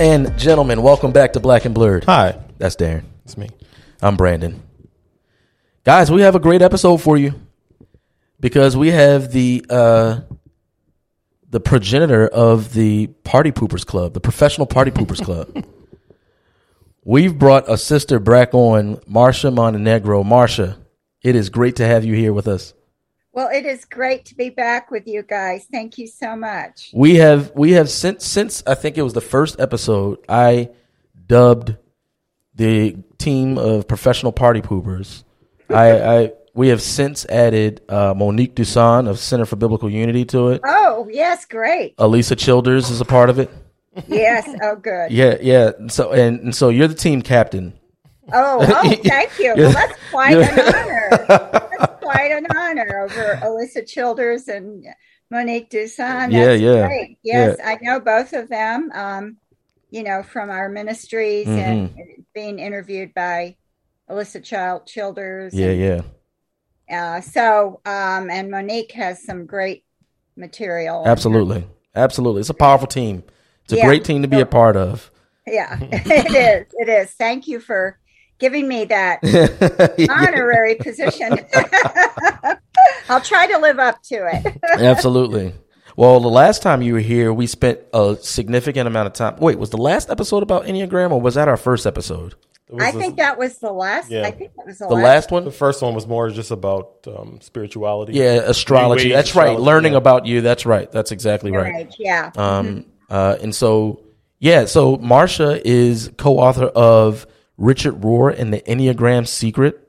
And gentlemen, welcome back to Black and Blurred. Hi, That's Darren. it's me. I'm Brandon. Guys, we have a great episode for you because we have the uh, the progenitor of the Party Poopers Club, the Professional Party Poopers Club. We've brought a sister back on, Marcia Montenegro. Marcia, it is great to have you here with us. Well, it is great to be back with you guys. Thank you so much. We have we have since since I think it was the first episode I dubbed the team of professional party poopers. I, I we have since added uh, Monique Duson of Center for Biblical Unity to it. Oh, yes, great. Alisa Childers is a part of it. Yes, oh, good. Yeah, yeah. So and, and so you're the team captain. Oh, oh, thank you. Well, that's quite an honor. Quite an honor over Alisa Childers and Monique Duson. Yeah, yeah, Great. Yes, I know both of them. Um, you know, from our ministries and Mm-hmm. being interviewed by Alisa Child Childers. Yeah, and, yeah. Uh, so, um, and Monique has some great material. Absolutely. Absolutely. It's a powerful team. It's a Yeah. great team to be a part of. Yeah, it is. It is. Thank you for giving me that honorary position. I'll try to live up to it. Absolutely. Well, the last time you were here, we spent a significant amount of time. Wait, was the last episode about Enneagram or was that our first episode? I this- think that was the last. Yeah. I think that was the, The last. last the first one was more just about um, spirituality. Yeah, astrology. New age That's right. Learning yeah. about you. That's right. That's exactly right. Right, Yeah. Um, uh, and so, yeah, so Marcia is co-author of Richard Rohr and the Enneagram Secret.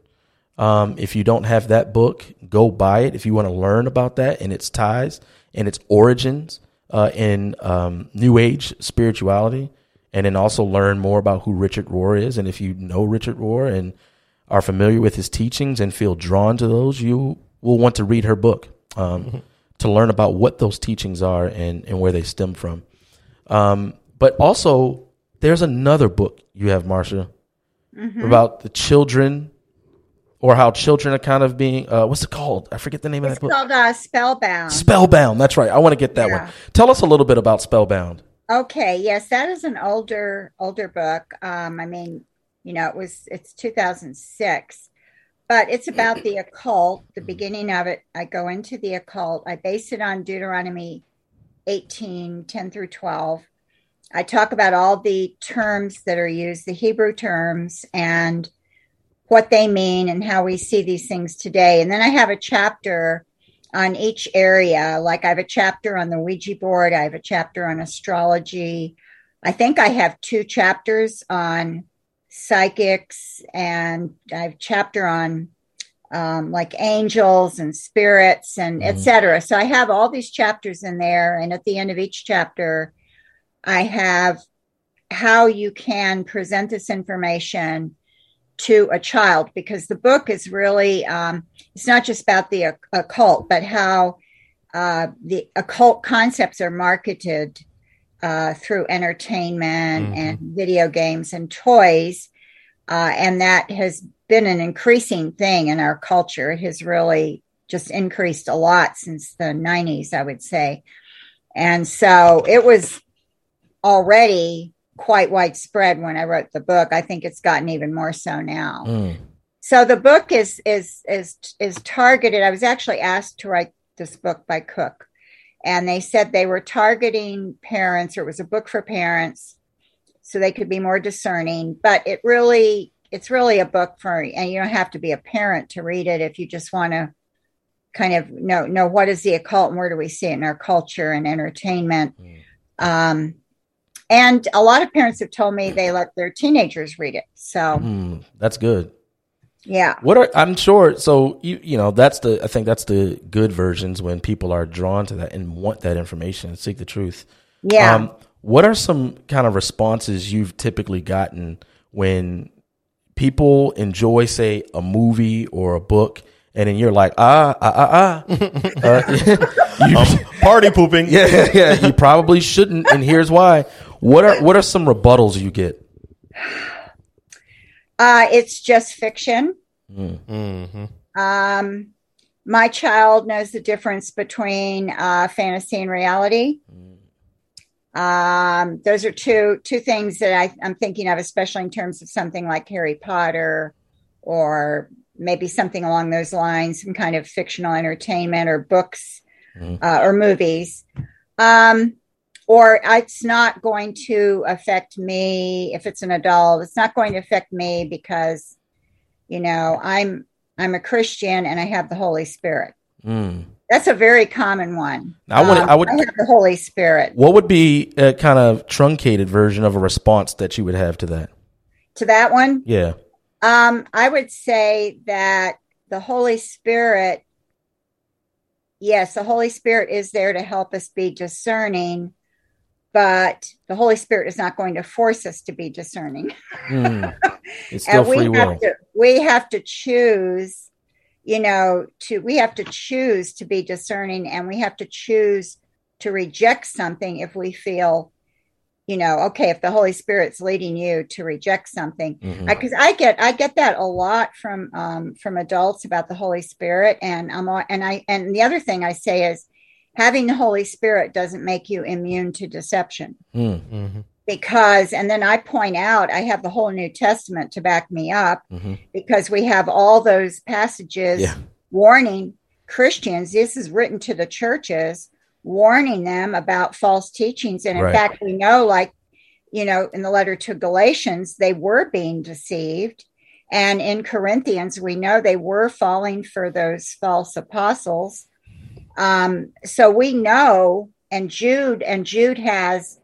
Um, if you don't have that book, go buy it. If you want to learn about that and its ties and its origins uh, in um, New Age spirituality, and then also learn more about who Richard Rohr is. And if you know Richard Rohr and are familiar with his teachings and feel drawn to those, you will want to read her book um, to learn about what those teachings are and, and where they stem from. Um, but also, there's another book you have, Marcia, about the children or how children are kind of being, uh, what's it called? I forget the name It's of that book. called uh, Spellbound. Spellbound. That's right. I want to get that Yeah. one. Tell us a little bit about Spellbound. Okay, yes, that is an older older book. Um, I mean, you know, it was it's 2006, but it's about the occult. The beginning of it, I go into the occult. I base it on Deuteronomy 18, 10 through 12. I talk about all the terms that are used, the Hebrew terms, and what they mean and how we see these things today. And then I have a chapter on each area. Like I have a chapter on the Ouija board, I have a chapter on astrology. I think I have two chapters on psychics, and I have a chapter on um, like angels and spirits and Mhm. etc. So I have all these chapters in there, and at the end of each chapter, I have how you can present this information to a child because the book is really um, it's not just about the occult, but how uh, the occult concepts are marketed uh, through entertainment Mhm. and video games and toys. Uh, and that has been an increasing thing in our culture. It has really just increased a lot since the 90s, I would say. And so it was already quite widespread when I wrote the book. I think it's gotten even more so now. Mm. So the book is is is is targeted. I was actually asked to write this book by Cook, and they said they were targeting parents, or it was a book for parents, so they could be more discerning. But it really, it's really a book for, and you don't have to be a parent to read it if you just want to kind of know know what is the occult and where do we see it in our culture and entertainment. Um, and a lot of parents have told me they let their teenagers read it. So Mm. That's good. yeah. What are I'm sure so you you know that's the I think that's the good versions when people are drawn to that and want that information and seek the truth. Yeah. Um, what are some kind of responses you've typically gotten when people enjoy, say, a movie or a book, and then you're like, ah, ah, ah, ah. uh, you- Um, party pooping. yeah, yeah, you probably shouldn't, and here's why. What are what are some rebuttals you get? Uh, it's just fiction. hmm Um, my child knows the difference between uh, fantasy and reality. Um, those are two two things that I, I'm thinking of, especially in terms of something like Harry Potter or maybe something along those lines, some kind of fictional entertainment or books Mhm. uh, or movies. Um, or it's not going to affect me if it's an adult. It's not going to affect me because, you know, I'm I'm a Christian and I have the Holy Spirit. Mm. That's a very common one. I would- Um, I would- I have the Holy Spirit. What would be a kind of truncated version of a response that you would have to that? To that one, Yeah. Um, I would say that the Holy Spirit, yes, the Holy Spirit is there to help us be discerning, but the Holy Spirit is not going to force us to be discerning. Mm. It's still and we free will. have to we have to choose, you know, to we have to choose to be discerning and we have to choose to reject something if we feel, you know, okay, if the Holy Spirit's leading you to reject something because I get I get that a lot from um, from adults about the Holy Spirit, and I'm and I and the other thing I say is having the Holy Spirit doesn't make you immune to deception Mm. Mhm. because and then I point out I have the whole New Testament to back me up Mhm. because we have all those passages Yeah. warning Christians. This is written to the churches, warning them about false teachings. And in Right. fact, we know, like, you know, in the letter to Galatians, they were being deceived. And in Corinthians, we know they were falling for those false apostles. Um, so we know, and Jude, and Jude has,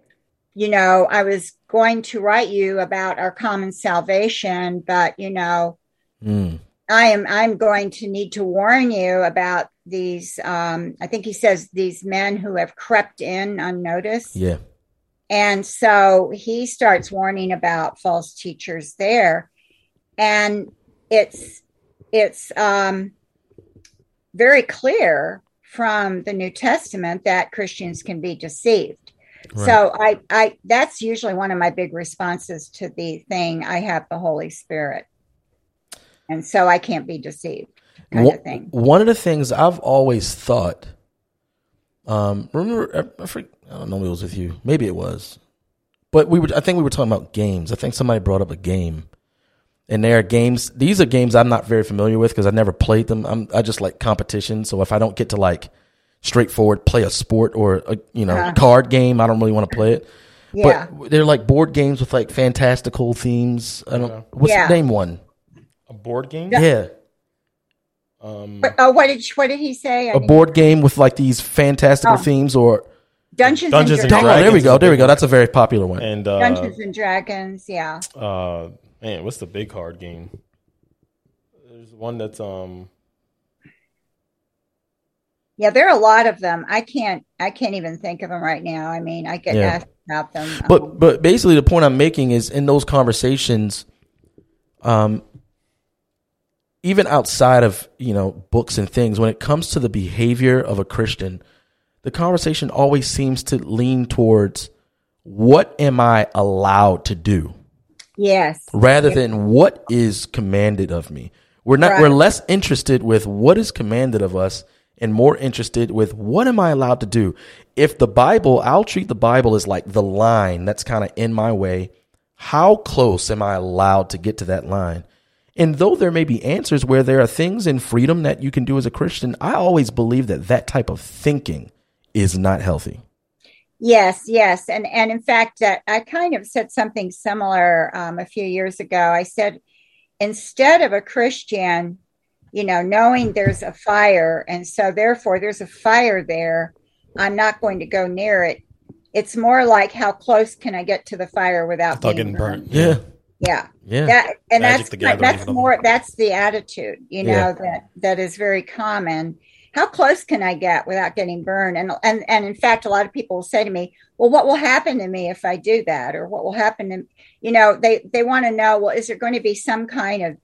you know, I was going to write you about our common salvation, but, you know, Mm. I am I'm going to need to warn you about these um I think he says these men who have crept in unnoticed. Yeah. And so he starts warning about false teachers there. And it's it's um very clear from the New Testament that Christians can be deceived. So I I that's usually one of my big responses to the thing I have the Holy Spirit. And so I can't be deceived kind One- of thing. One of the things I've always thought, um, remember, I, I, forget, I don't know if it was with you. Maybe it was, but we were. I think we were talking about games. I think somebody brought up a game, and there are games. These are games I'm not very familiar with because I never played them. I'm I just like competition. So if I don't get to like straightforward play a sport or a you know Uh-huh. card game, I don't really want to play it. Yeah. But they're like board games with like fantastical themes. I don't. What's Yeah. name one? A board game. Yeah. Um, But, oh, what did what did he say? I a didn't- board game with like these fantastical Oh. themes or Dungeons, Dungeons and and oh, Dragons. there we go there we go that's a very popular one and uh, Dungeons and Dragons, yeah. uh, man, what's the big card game? There's one that's um. Yeah, there are a lot of them. I can't I can't even think of them right now. I mean, I get Yeah. asked about them. Um, but but basically the point i'm making is in those conversations um even outside of you know books and things when it comes to the behavior of a christian the conversation always seems to lean towards what am i allowed to do yes. rather than what is commanded of me. We're not Right. we're less interested with what is commanded of us and more interested with what am I allowed to do. If the Bible, I'll treat the Bible as like the line that's kind of in my way. How close am I allowed to get to that line? And though there may be answers where there are things in freedom that you can do as a Christian, I always believe that that type of thinking is not healthy. Yes, yes, and and in fact, uh, I kind of said something similar um, a few years ago. I said instead of a Christian, you know, knowing there's a fire, and so therefore there's a fire there, I'm not going to go near it. It's more like how close can I get to the fire without Without being getting burnt. Yeah. Yeah, Yeah. that and Magic that's the that's more that's the attitude, you know, Yeah. that that is very common. How close can I get without getting burned? And and and in fact, a lot of people will say to me, "Well, what will happen to me if I do that?" Or what will happen to you know? They they want to know, well, is there going to be some kind of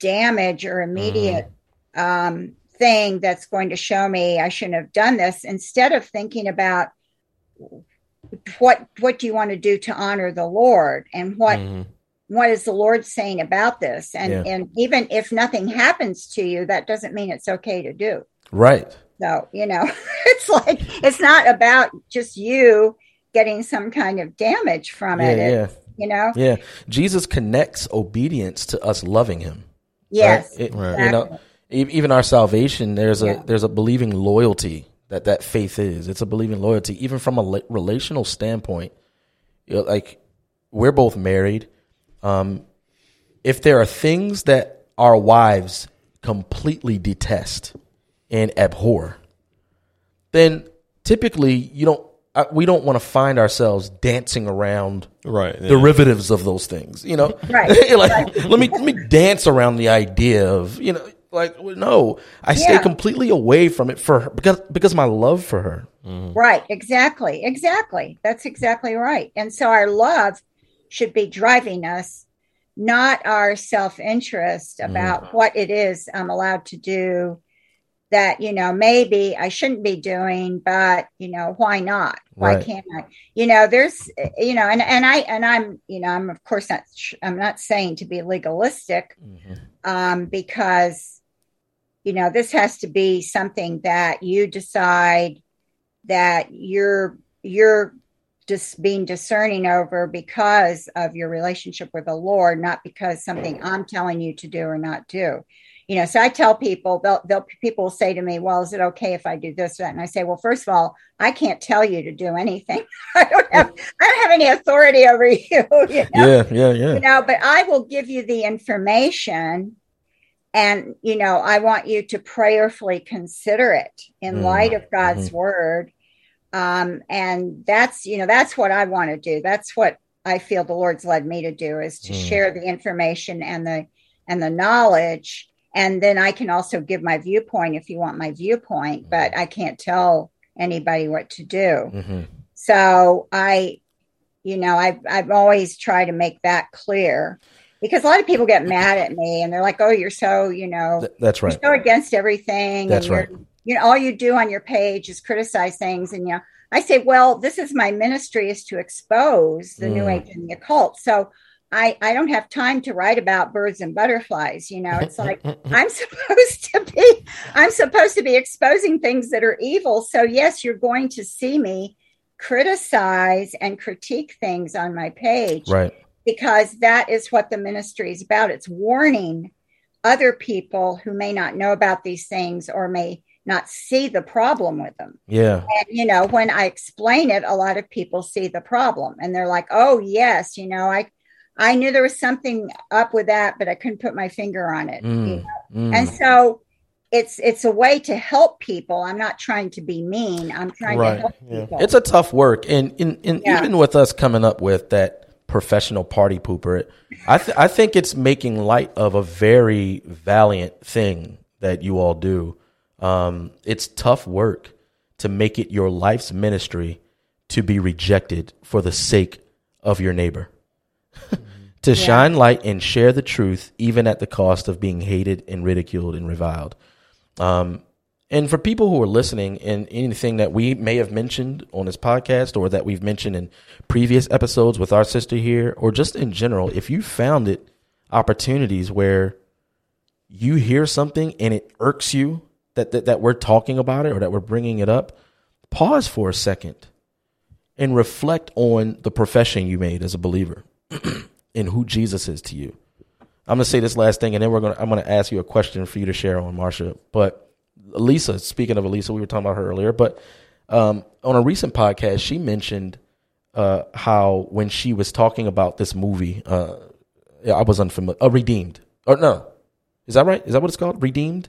damage or immediate um, thing that's going to show me I shouldn't have done this? Instead of thinking about what what do you want to do to honor the Lord and what Mhm. what is the Lord saying about this? And Yeah. and even if nothing happens to you, that doesn't mean it's okay to do. Right. So, you know, it's like it's not about just you getting some kind of damage from it. Yeah, It- yeah. You know? Yeah. Jesus connects obedience to us loving him. Yes. Right? It- Right. You know, even our salvation, there's a Yeah. there's a believing loyalty that that faith is. It's a believing loyalty, even from a la- relational standpoint. You know, like we're both married. Um, if there are things that our wives completely detest and abhor, then typically you don't. Uh, we don't want to find ourselves dancing around Right. yeah. derivatives of those things. You know, Right, like let me let me dance around the idea of you know, like no, I stay completely away from it for her because because my love for her. Right, exactly, exactly. That's exactly right. And so our love should be driving us, not our self interest about what it is I'm allowed to do that, you know, maybe I shouldn't be doing, but, you know, why not? Why Right. can't I? You know, there's, you know, and, and I, and I'm, you know, I'm of course not, I'm not saying to be legalistic um, because, you know, this has to be something that you decide that you're you're just being discerning over because of your relationship with the Lord, not because something I'm telling you to do or not do. You know, so I tell people they'll, they'll people will say to me, "Well, is it okay if I do this or that?" And I say, "Well, first of all, I can't tell you to do anything. I don't have I don't have any authority over you. you know? Yeah, yeah, yeah. you know but i will give you the information and you know i want you to prayerfully consider it in Mm, light of god's word um and that's you know that's what i want to do that's what i feel the lord's led me to do is to Mm. share the information and the and the knowledge and then i can also give my viewpoint if you want my viewpoint but i can't tell anybody what to do hmm so I, you know, I've I've always tried to make that clear because a lot of people get mad at me and they're like, "Oh, you're so, you know, Th- that's right. you're so against everything." That's right. You know, all you do on your page is criticize things, and you know, I say, "Well, this is my ministry is to expose the New Mm. Age and the occult." So. I, I don't have time to write about birds and butterflies. You know, it's like I'm supposed to be I'm supposed to be exposing things that are evil. So yes, you're going to see me criticize and critique things on my page Right. because that is what the ministry is about. It's warning other people who may not know about these things or may not see the problem with them. Yeah. And you know, when I explain it, a lot of people see the problem and they're like, "Oh, yes, you know, I I knew there was something up with that, but I couldn't put my finger on it." you Mm, know? mm. And so it's it's a way to help people. I'm not trying to be mean. I'm trying Right, to help yeah. people. It's a tough work, and, and, and Yeah. even with us coming up with that professional party pooper, I th- I think it's making light of a very valiant thing that you all do. Um, it's tough work to make it your life's ministry to be rejected for the sake of your neighbor. to shine light and share the truth, even at the cost of being hated and ridiculed and reviled. Um, and for people who are listening and anything that we may have mentioned on this podcast or that we've mentioned in previous episodes with our sister here, or just in general, if you found it opportunities where you hear something and it irks you that, that, that we're talking about it or that we're bringing it up, pause for a second and reflect on the profession you made as a believer and who Jesus is to you. I'm gonna say this last thing, and then we're gonna I'm gonna ask you a question for you to share on Marcia. But Alisa, speaking of Alisa, we were talking about her earlier, but um, on a recent podcast, she mentioned uh, how when she was talking about this movie, uh, yeah, I was unfamiliar. Uh, Redeemed, or no, is that right? Is that what it's called? Redeemed.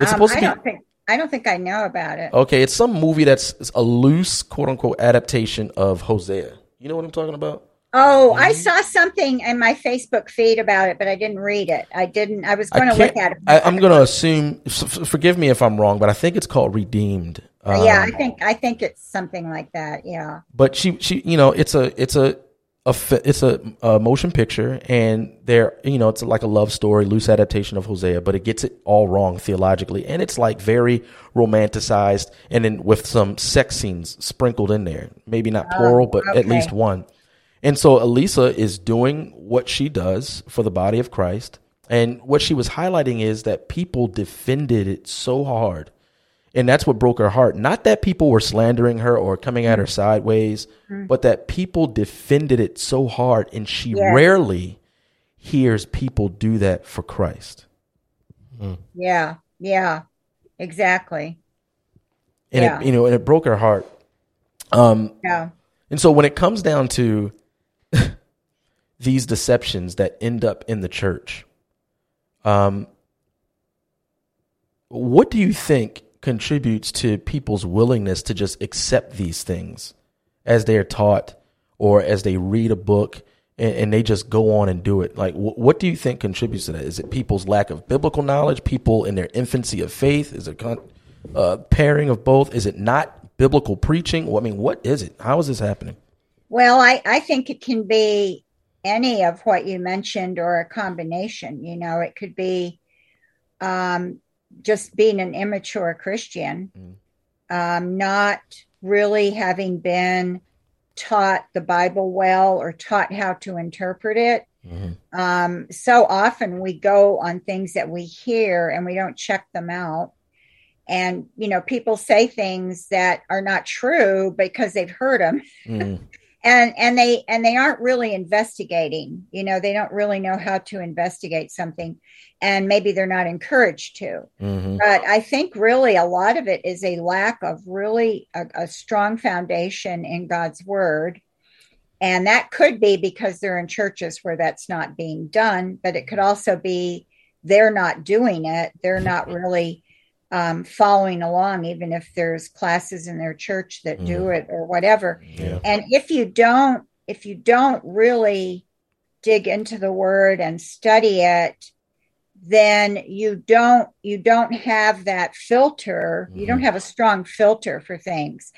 It's Um, supposed I to be don't think I don't think I know about it. okay. It's some movie that's a loose, quote unquote, adaptation of Hosea. You know what I'm talking about? Oh, I saw something in my Facebook feed about it, but I didn't read it. I didn't. I was going to look at it. I, I'm going to assume. forgive me if I'm wrong, but I think it's called Redeemed. yeah, I Um, think I think it's something like that. Yeah. but she she you know it's a it's a, a it's a, a motion picture and there you know it's like a love story loose adaptation of hosea but it gets it all wrong theologically and it's like very romanticized and then with some sex scenes sprinkled in there maybe not plural but at least one and so alisa is doing what she does for the body of christ and what she was highlighting is that people defended it so hard And that's what broke her heart. Not that people were slandering her or coming at her mm-hmm. sideways, mm-hmm. but that people defended it so hard. And she Yes. rarely hears people do that for Christ. Mm. Yeah. Yeah. Exactly. And Yeah. it, you know, and it broke her heart. Um, Yeah. And so when it comes down to these deceptions that end up in the church, um, what do you think contributes to people's willingness to just accept these things as they are taught or as they read a book and, and they just go on and do it? Like, wh- what do you think contributes to that? Is it people's lack of biblical knowledge, people in their infancy of faith? Is it con- uh, pairing of both? Is it not biblical preaching? Well, I mean, what is it? How is this happening? Well, I, I think it can be any of what you mentioned or a combination. You know, it could be um, just being an immature Christian, um, not really having been taught the Bible well or taught how to interpret it. Um, so often we go on things that we hear and we don't check them out. And, you know, people say things that are not true because they've heard them Mm, and and they and they aren't really investigating you know they don't really know how to investigate something. And maybe they're not encouraged to. Mhm, but i think really a lot of it is a lack of really a, a strong foundation in god's word. And that could be because they're in churches where that's not being done but it could also be they're not doing it. They're not really um, following along even if there's classes in their church that do it or whatever Yeah. and if you don't if you don't really dig into the word and study it then you don't you don't have that filter you don't have a strong filter for things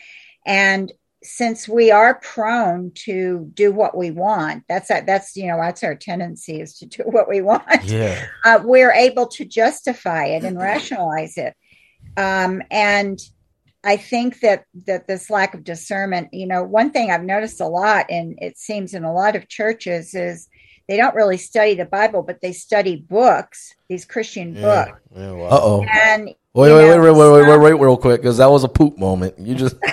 and since we are prone to do what we want that's that's you know that's our tendency is to do what we want Yeah. uh, we're able to justify it and rationalize it. Um, and I think that that this lack of discernment, you know, one thing I've noticed a lot, and it seems in a lot of churches, is they don't really study the Bible, but they study books, these Christian books. Yeah, wow. Uh oh. And Wait, wait, know, wait, wait, wait, wait, wait, some- wait, real quick, because that was a poop moment. You just.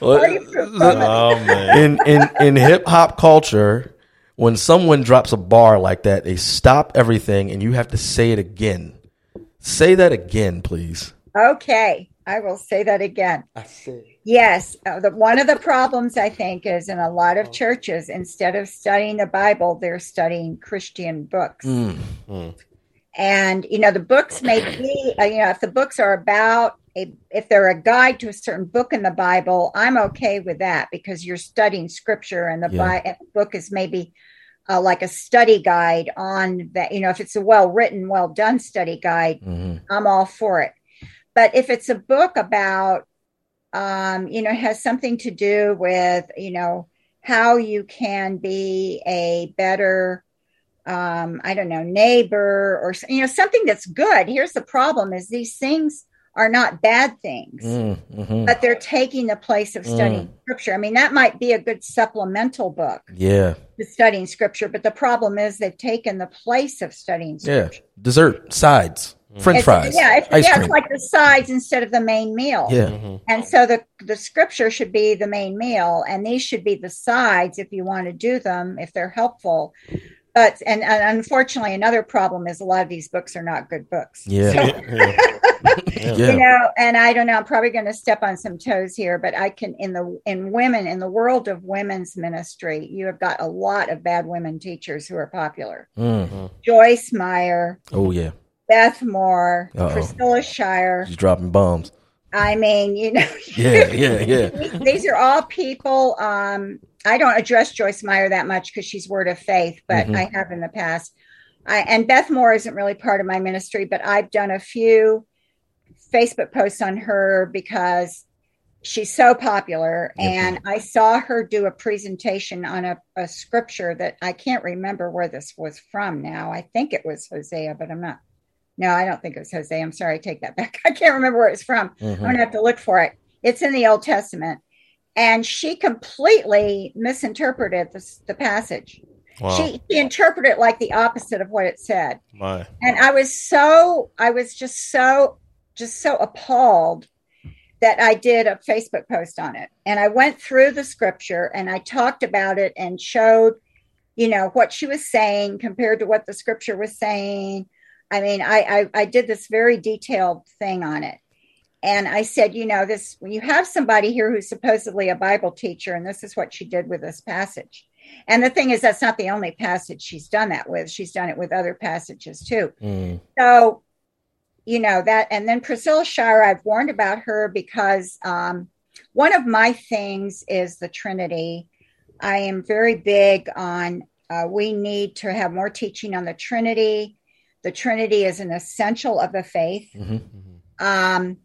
Party poop. Oh man. in in in hip hop culture, when someone drops a bar like that, they stop everything, and you have to say it again. Say that again, please. Okay, I will say that again. I said. Yes, uh, the, one of the problems I think is in a lot of churches, instead of studying the Bible, they're studying Christian books. Mm, And you know, the books may be, uh, you know, if the books are about a, if they're a guide to a certain book in the Bible, I'm okay with that because you're studying Scripture, and the, Yeah. Bi- and the book is maybe uh, like a study guide on that. You know, if it's a well written, well done study guide, mhm. I'm all for it. But if it's a book about, um, you know, has something to do with, you know, how you can be a better, um, I don't know, neighbor or, you know, something that's good. Here's the problem is these things are not bad things, Mm, mhm. but they're taking the place of studying scripture. I mean, that might be a good supplemental book Yeah, to studying scripture, but the problem is they've taken the place of studying yeah. Dessert, sides, French It's- fries, Yeah, it's, ice yeah, cream. it's like the sides instead of the main meal. yeah, And so the the scripture should be the main meal, and these should be the sides if you want to do them if they're helpful. But and, and unfortunately, another problem is a lot of these books are not good books. yeah, yeah. yeah. You know, and I don't know. I'm probably going to step on some toes here, but I can in the in women in the world of women's ministry, you have got a lot of bad women teachers who are popular. Mm. Joyce Meyer, Oh yeah, Beth Moore, Uh-oh. Priscilla Shirer. she's dropping bombs. I mean, you know, Yeah, yeah, yeah. these are all people. Um, I don't address Joyce Meyer that much because she's Word of Faith, but Mhm. I have in the past. I, and Beth Moore isn't really part of my ministry, but I've done a few Facebook posts on her because she's so popular. Yep. And I saw her do a presentation on a, a scripture that I can't remember where this was from now. I think it was Hosea, but I'm not. No, I don't think it was Hosea. I'm sorry, I take that back. I can't remember where it's from. I'm Mhm. going to have to look for it. It's in the Old Testament. And she completely misinterpreted the, the passage. Wow. She, she interpreted it like the opposite of what it said. My. And I was so, I was just so, just so appalled that I did a Facebook post on it. And I went through the scripture and I talked about it and showed, you know, what she was saying compared to what the scripture was saying. I mean, I, I, I did this very detailed thing on it. And I said, you know, this, when you have somebody here who's supposedly a Bible teacher, and this is what she did with this passage. And the thing is, that's not the only passage she's done that with. She's done it with other passages too. Mm. So, you know, that, and then Priscilla Shirer, I've warned about her because um, one of my things is the Trinity. I am very big on uh, we need to have more teaching on the Trinity. The Trinity is an essential of the faith. hmm Um,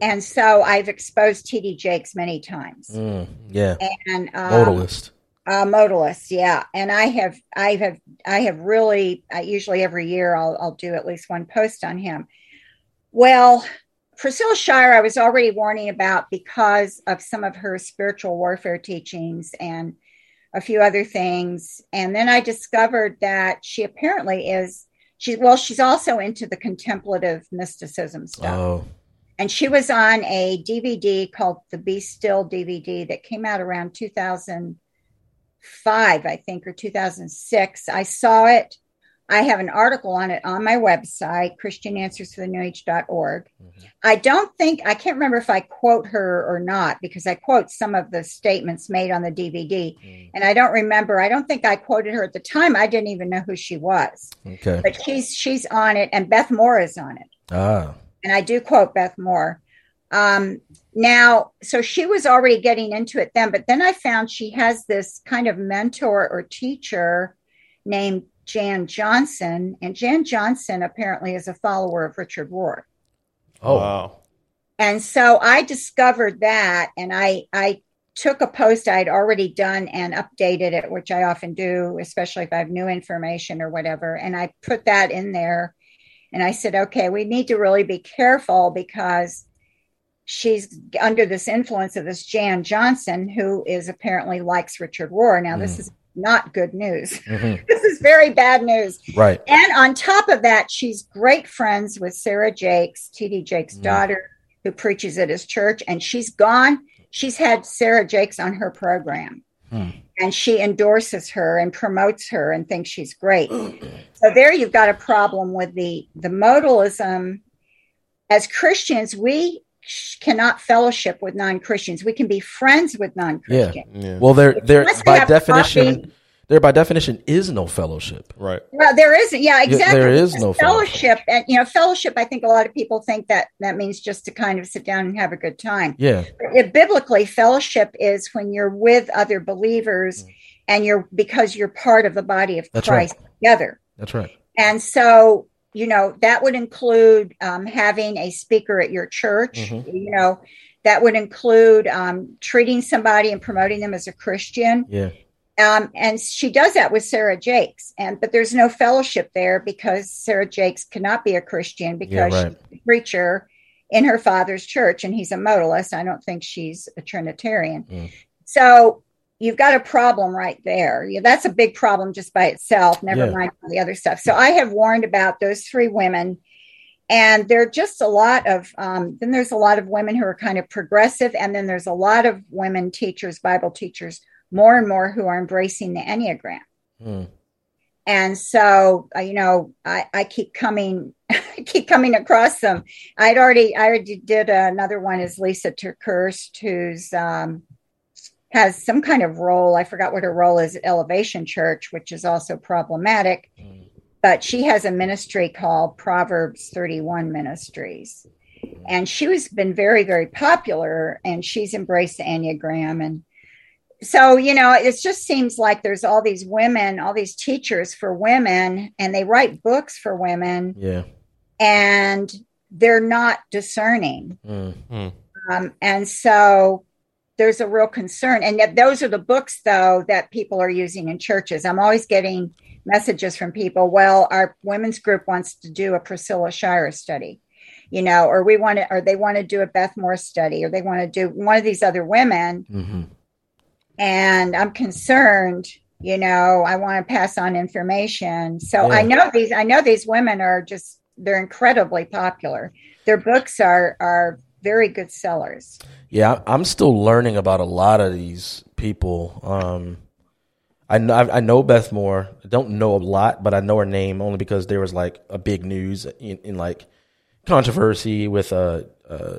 and so I've exposed TD Jakes many times. Mm. Yeah. And um, Modalist. uh, modalist, yeah. And I have, I have, I have really. I usually every year I'll, I'll do at least one post on him. Well, Priscilla Shirer, I was already warning about because of some of her spiritual warfare teachings and a few other things. And then I discovered that she apparently is. She well, she's also into the contemplative mysticism stuff Oh. and she was on a DVD called the Be Still DVD that came out around 2005, I think, or 2006. I saw it. I have an article on it on my website, ChristianAnswersForTheNewAge.org. I don't think, I can't remember if I quote her or not because I quote some of the statements made on the DVD. Mm. And I don't remember, I don't think I quoted her at the time. I didn't even know who she was, Okay. but she's, she's on it and Beth Moore is on it Ah. and I do quote Beth Moore. Um, now, so she was already getting into it then, but then I found she has this kind of mentor or teacher named Jan Johnson, and Jan Johnson apparently is a follower of Richard Rohr. Oh. Wow. And so I discovered that, and I I took a post I'd already done and updated it, which I often do, especially if I have new information or whatever. And I put that in there, and I said, okay, we need to really be careful because she's under this influence of this Jan Johnson, who is apparently likes Richard Rohr. Now, this Mm. is not good news. Mhm. this is very bad news. Right. And on top of that, she's great friends with Sarah Jakes, TD Jakes' Mm. daughter, who preaches at his church. And she's gone. She's had Sarah Jakes on her program. Hmm. And she endorses her and promotes her and thinks she's great. so there you've got a problem with the the modalism. As Christians, we cannot fellowship with non-Christians. We can be friends with non-Christians. Yeah. Well, there, there by definition, coffee. there by definition is no fellowship. right. Well, there isn't. Yeah, exactly. there is no fellowship, and you know, fellowship. I think a lot of people think that that means just to kind of sit down and have a good time. Yeah. It- biblically, fellowship is when you're with other believers, and you're because you're part of the body of Mm. That's Christ together. That's right. And so, you know, that would include um, having a speaker at your church. Mhm. You know, that would include um, treating somebody and promoting them as a Christian. Yeah. Um, and she does that with Sarah Jakes, and but there's no fellowship there because Sarah Jakes cannot be a Christian because right. she's a preacher in her father's church, and he's a modalist. I don't think she's a Trinitarian. Mm. So you've got a problem right there. Yeah, that's a big problem just by itself. Never Yeah. mind all the other stuff. So I have warned about those three women. And there are just a lot of, um, then there's a lot of women who are kind of progressive. And then there's a lot of women teachers, Bible teachers, more and more who are embracing the Enneagram. Hmm. And so, uh, you know, I, I keep coming, I keep coming across them. I'd already, I already did another one is Lysa TerKeurst, who's, um, has some kind of role. I forgot what her role is at Elevation Church, which is also problematic. Mm. But she has a ministry called Proverbs 31 Ministries. And she has been very, very popular and she's embraced the Enneagram. And so, you know, it just seems like there's all these women, all these teachers for women, and they write books for women, Yeah. and they're not discerning. Mm. Um, and so there's a real concern. And yet those are the books, though, that people are using in churches. I'm always getting messages from people. Well, our women's group wants to do a Priscilla Shirer study, you know, or we want to, or they want to do a Beth Moore study, or they want to do one of these other women. hmm And I'm concerned you know, I want to pass on information. So I know these I know these women are just they're incredibly popular. Their books are are very good sellers. Yeah, I'm still learning about a lot of these people. Um, I know I know Beth Moore. I don't know a lot, but I know her name only because there was like a big news in, in like controversy with uh, uh,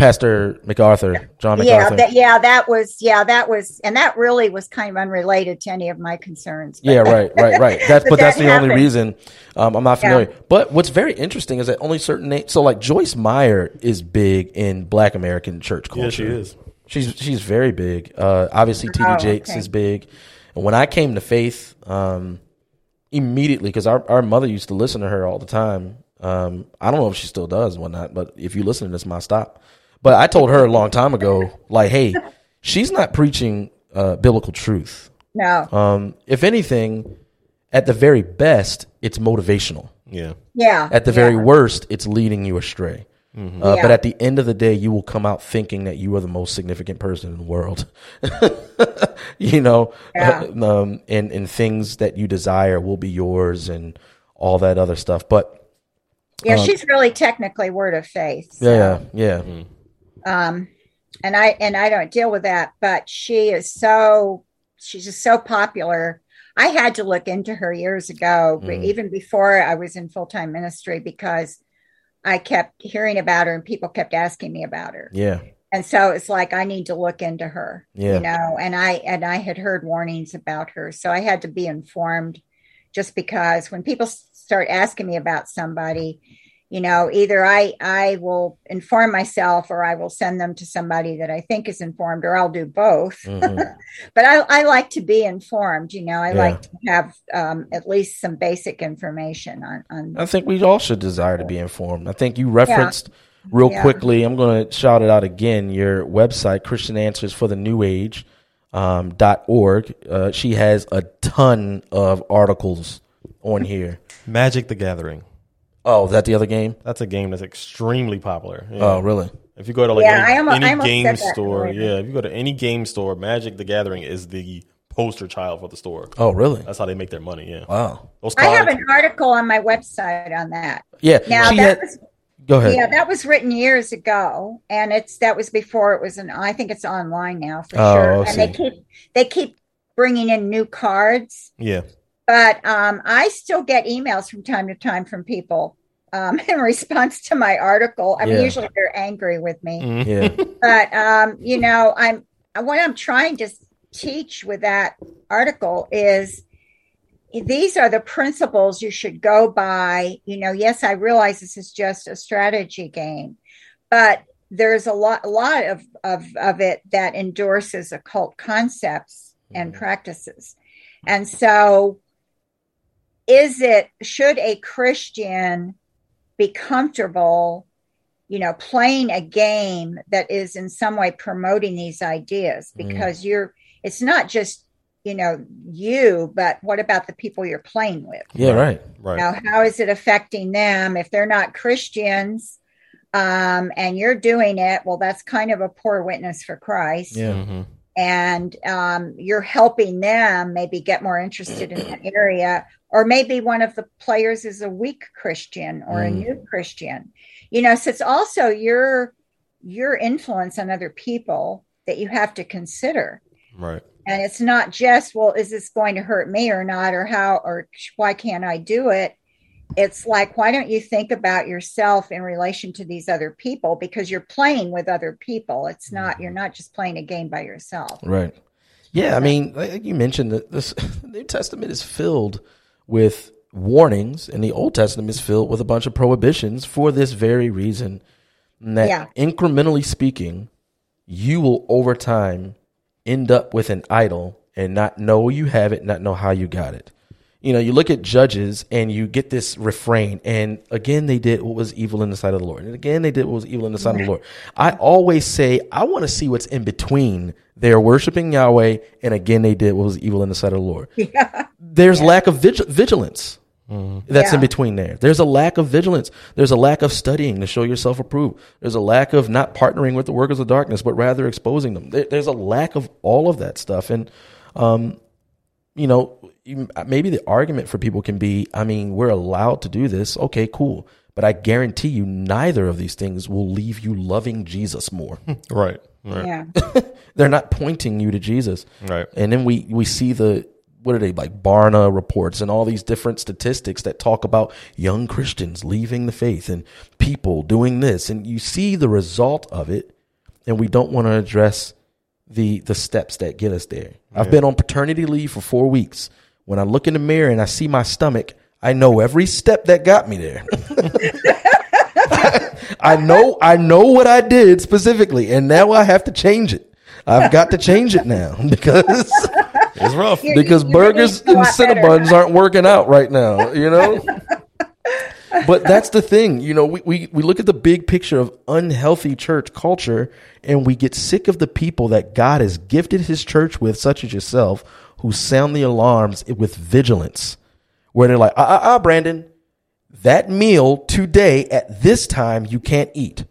Pastor MacArthur, John Yeah, MacArthur. that yeah, that was yeah, that was and that really was kind of unrelated to any of my concerns. but- Yeah, right, right, right. That's But but that's that the only reason um, I'm not Yeah. familiar. But what's very interesting is that only certain names. So like Joyce Meyer is big in Black American church culture. Yeah, she is. She's she's very big. Uh, obviously, T.D. Oh, Jakes okay. is big. And when I came to faith, um, immediately because our our mother used to listen to her all the time. Um, I don't know if she still does or whatnot, but if you listen to this, my stop. But I told her a long time ago, like, hey, she's not preaching uh, biblical truth. No. Um, if anything, at the very best, it's motivational. Yeah. Yeah. At the yeah. very worst, it's leading you astray. Uh, Yeah. But at the end of the day, you will come out thinking that you are the most significant person in the world. you know, Yeah. um, and and things that you desire will be yours, and all that other stuff. But Yeah, she's really technically word of faith. so, yeah, yeah, yeah. Um, and I and I don't deal with that, but she is so she's just so popular. I had to look into her years ago, Mm. even before I was in full time ministry, because I kept hearing about her and people kept asking me about her. yeah. And so it's like I need to look into her, Yeah. you know. And I and I had heard warnings about her, so I had to be informed. Just because when people start asking me about somebody, you know, either I I will inform myself or I will send them to somebody that I think is informed, or I'll do both. Mhm. but I, I like to be informed. You know, I Yeah. like to have um, at least some basic information on on. I think we all should desire to be informed. I think you referenced real Yeah. quickly. I'm going to shout it out again. Your website, Christian Answers for the New Age. Um, dot org. Uh, she has a ton of articles on here. Magic the Gathering. Oh, is that the other game? That's a game that's extremely popular. Yeah. Oh, really? If you go to like Yeah, any, I almo- any game store, earlier. yeah, if you go to any game store, Magic the Gathering is the poster child for the store. Oh, really? That's how they make their money. Yeah, Wow. those I have an article on my website on that. Yeah. Now she that had. was Go ahead. Yeah, that was written years ago, and it's that was before it was an. I think it's online now for Oh, sure. I And they keep they keep bringing in new cards, yeah, but um, I still get emails from time to time from people um, in response to my article. I mean, Yeah. usually they're angry with me, Mhm. Yeah. but um, you know, I'm what I'm trying to teach with that article is these are the principles you should go by. You know, yes, I realize this is just a strategy game, but there's a lot, a lot of of, of it that endorses occult concepts and practices, and so is it should a Christian be comfortable? you know playing a game that is in some way promoting these ideas Mm. because you're it's not just you know you but what about the people you're playing with Yeah. Right. right. now how is it affecting them if they're not christians um and you're doing it well that's kind of a poor witness for christ Yeah. Mhm. And um, you're helping them maybe get more interested in that area or maybe one of the players is a weak christian or a Mm. new christian you know so it's also your your influence on other people that you have to consider Right. and it's not just well is this going to hurt me or not or how or why can't i do it it's like why don't you think about yourself in relation to these other people because you're playing with other people it's not you're mm-hmm. not just playing a game by yourself Right. Yeah, I mean, like you mentioned that this the New Testament is filled with warnings, and the Old Testament is filled with a bunch of prohibitions for this very reason. That Yeah. incrementally speaking, you will over time end up with an idol and not know you have it, not know how you got it. You know, you look at judges and you get this refrain, and again, they did what was evil in the sight of the Lord. And again, they did what was evil in the sight of the Lord. I always say, I want to see what's in between. They're worshiping Yahweh, and again, they did what was evil in the sight of the Lord. There's lack of vigil- vigilance that's in between there. There's a lack of vigilance. There's a lack of studying to show yourself approved. There's a lack of not partnering with the workers of darkness, but rather exposing them. There, there's a lack of all of that stuff. And Um, you know, you- uh, maybe the argument for people can be, I mean, we're allowed to do this. Okay, cool. But I guarantee you, neither of these things will leave you loving Jesus more. Right. Right. Yeah. They're not pointing you to Jesus. Right. And then we we see the what are they like Barna reports and all these different statistics that talk about young Christians leaving the faith and people doing this and you see the result of it and we don't want to address the the steps that get us there. I've been on paternity leave for 4 weeks. When I look in the mirror and I see my stomach, I know every step that got me there. I know I know what I did specifically and now I have to change it. I've got to change it now because It's rough. You're- because you're burgers and lot better. Aren't working out right now, you know? but that's the thing, you know, we, we, we look at the big picture of unhealthy church culture and we get sick of the people that God has gifted his church with, such as yourself, who sound the alarms with vigilance, where they're like, ah, ah, ah, Brandon, that meal today at this time you can't eat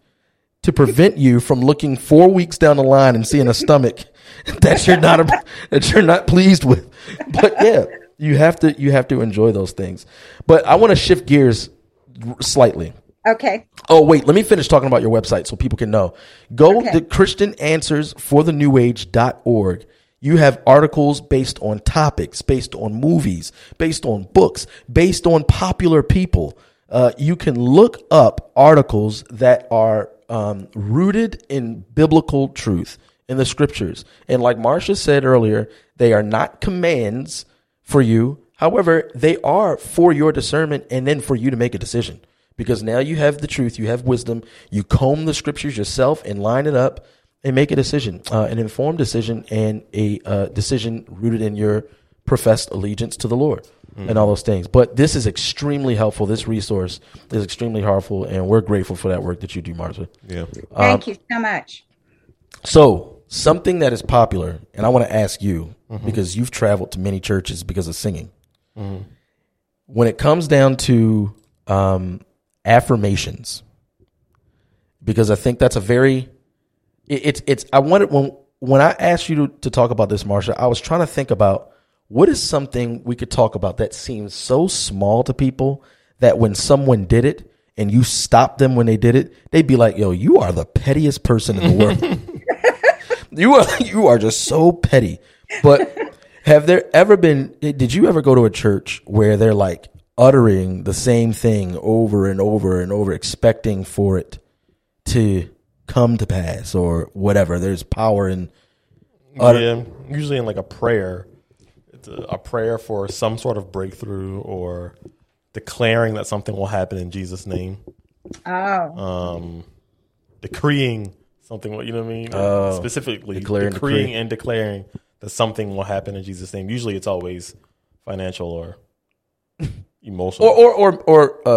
to prevent you from looking four weeks down the line and seeing a stomach that you're not a, that you're not pleased with. But yeah, you have to you have to enjoy those things. But I want to shift gears slightly. Okay. Oh wait, let me finish talking about your website so people can know. Go Okay. to Christian Answers for the New Age.org. You have articles based on topics, based on movies, based on books, based on popular people. Uh, you can look up articles that are um, rooted in biblical truth in the scriptures. And like Marcia said earlier, they are not commands for you. However, they are for your discernment and then for you to make a decision because now you have the truth, you have wisdom, you comb the scriptures yourself and line it up and make a decision, uh, an informed decision and a uh, decision rooted in your professed allegiance to the Lord and all those things. But this is extremely helpful. This resource is extremely helpful, and we're grateful for that work that you do, Marcia. Yeah. Thank you so much. So, something that is popular, and I want to ask you because you've traveled to many churches because of singing. When it comes down to um, affirmations, because I think that's a very it, it's it's I wanted when when I asked you to, to talk about this, Marcia, I was trying to think about what is something we could talk about that seems so small to people that when someone did it and you stopped them when they did it, they'd be like, "Yo, you are the pettiest person in the world." you are you are just so petty. But have there ever been? Did you ever go to a church where they're like uttering the same thing over and over and over, expecting for it to come to pass or whatever? There's power in. Utter- yeah. Usually in like a prayer, it's a, a prayer for some sort of breakthrough or declaring that something will happen in Jesus' name. Oh, Um, decreeing something. What You know what I mean? Oh. Specifically, Declare and decreeing decree. and declaring that something will happen in Jesus' name. Usually, it's always financial or emotional or or or, or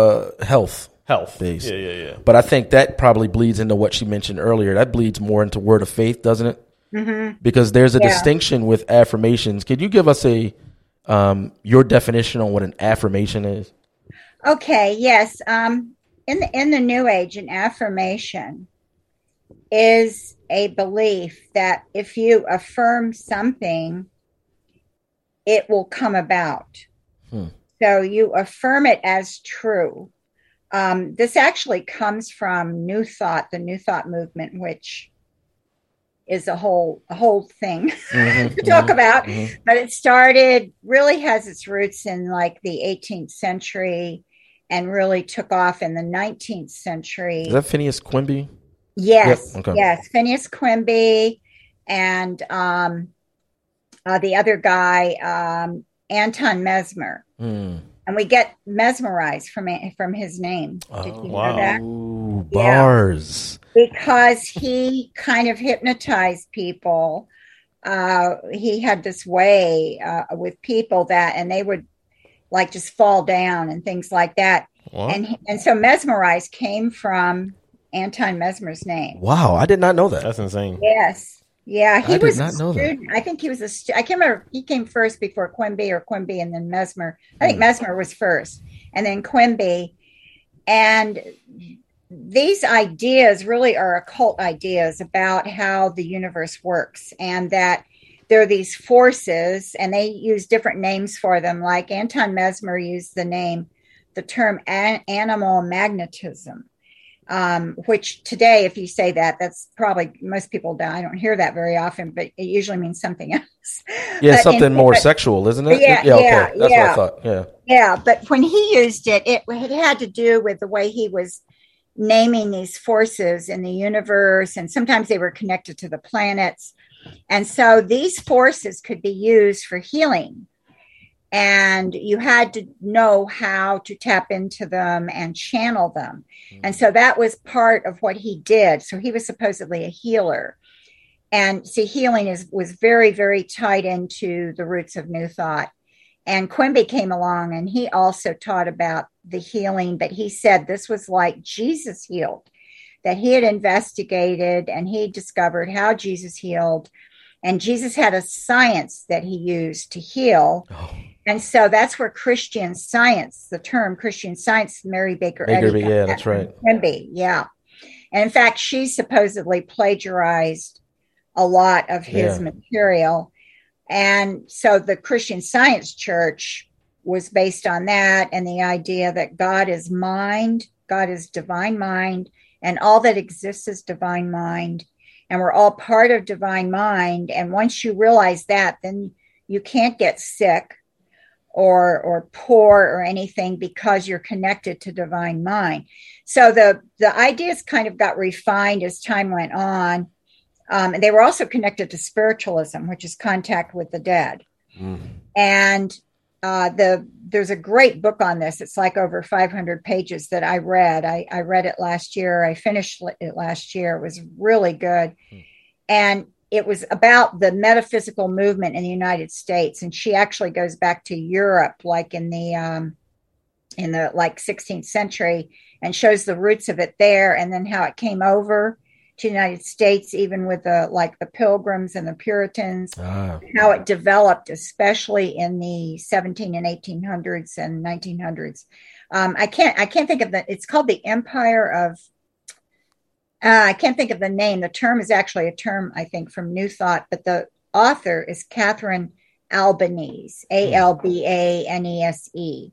uh, health. health. based. Yeah, yeah, yeah. But I think that probably bleeds into what she mentioned earlier. That bleeds more into word of faith, doesn't it? Mm-hmm. Because there's a Yeah. distinction with affirmations. Could you give us a um, your definition on what an affirmation is? okay. Yes. Um, in the in the New Age, an affirmation is a belief that if you affirm something, it will come about. Hmm. So you affirm it as true. Um, this actually comes from New Thought, the New Thought movement, which is a whole a whole thing Mhm, to talk mhm, about. mhm. But it started really has its roots in like the 18th century and really took off in the 19th century. Is that Phineas Quimby? Yes, Yep, okay. yes, Phineas Quimby and um, uh, the other guy, um, Anton Mesmer, Hmm. and we get mesmerized from from his name. Did Oh, you wow. know that? Ooh, Yeah. bars. Because he kind of hypnotized people. Uh, he had this way uh, with people that, and they would like just fall down and things like that. What? And and so mesmerized came from Anton Mesmer's name. Wow, I did not know that. That's insane. Yes. Yeah, he I did was not a know that. student. I think he was a stu- I can't remember. He came first before Quimby or Quimby and then Mesmer. I think Hmm. Mesmer was first and then Quimby. And these ideas really are occult ideas about how the universe works and that there are these forces, and they use different names for them. Like Anton Mesmer used the name, the term an- animal magnetism um, which today, if you say that, that's probably most people don't. I don't hear that very often, but it usually means something else. Yeah, But something in- more but- sexual, isn't it? Yeah, okay. yeah, That's yeah. what I thought. Yeah. Yeah, but when he used it, it, it had to do with the way he was naming these forces in the universe, and sometimes they were connected to the planets. And so these forces could be used for healing. And you had to know how to tap into them and channel them. Mm-hmm. And so that was part of what he did. So he was supposedly a healer. And see, healing is was very, very tied into the roots of New Thought. And Quimby came along and he also taught about the healing, but he said this was like Jesus healed, that he had investigated and he discovered how Jesus healed. And Jesus had a science that he used to heal. Oh, And so that's where Christian science, the term Christian science, Mary Baker Baker, Eddy, yeah, that's right. Quimby, yeah. And in fact, she supposedly plagiarized a lot of his Yeah. material. And so the Christian Science Church was based on that and the idea that God is mind, God is divine mind, and all that exists is divine mind. And we're all part of divine mind. And once you realize that, then you can't get sick or or poor or anything because you're connected to divine mind. So the the ideas kind of got refined as time went on. Um, and they were also connected to spiritualism, which is contact with the dead. Mm. And uh, the there's a great book on this. It's like over 500 pages that I read. I, I read it last year. I finished it last year. It was really good, and it was about the metaphysical movement in the United States. And she actually goes back to Europe, like in the um, in the like 16th century, and shows the roots of it there, and then how it came over to the United States, even with the like the Pilgrims and the Puritans Ah, how it developed, especially in the 17 and 1800s and 1900s. Um, I can't I can't think of the. It's called the Empire of. Uh, I can't think of the name. The term is actually a term I think from New Thought, but the author is Catherine Albanese, A L B A N E S E,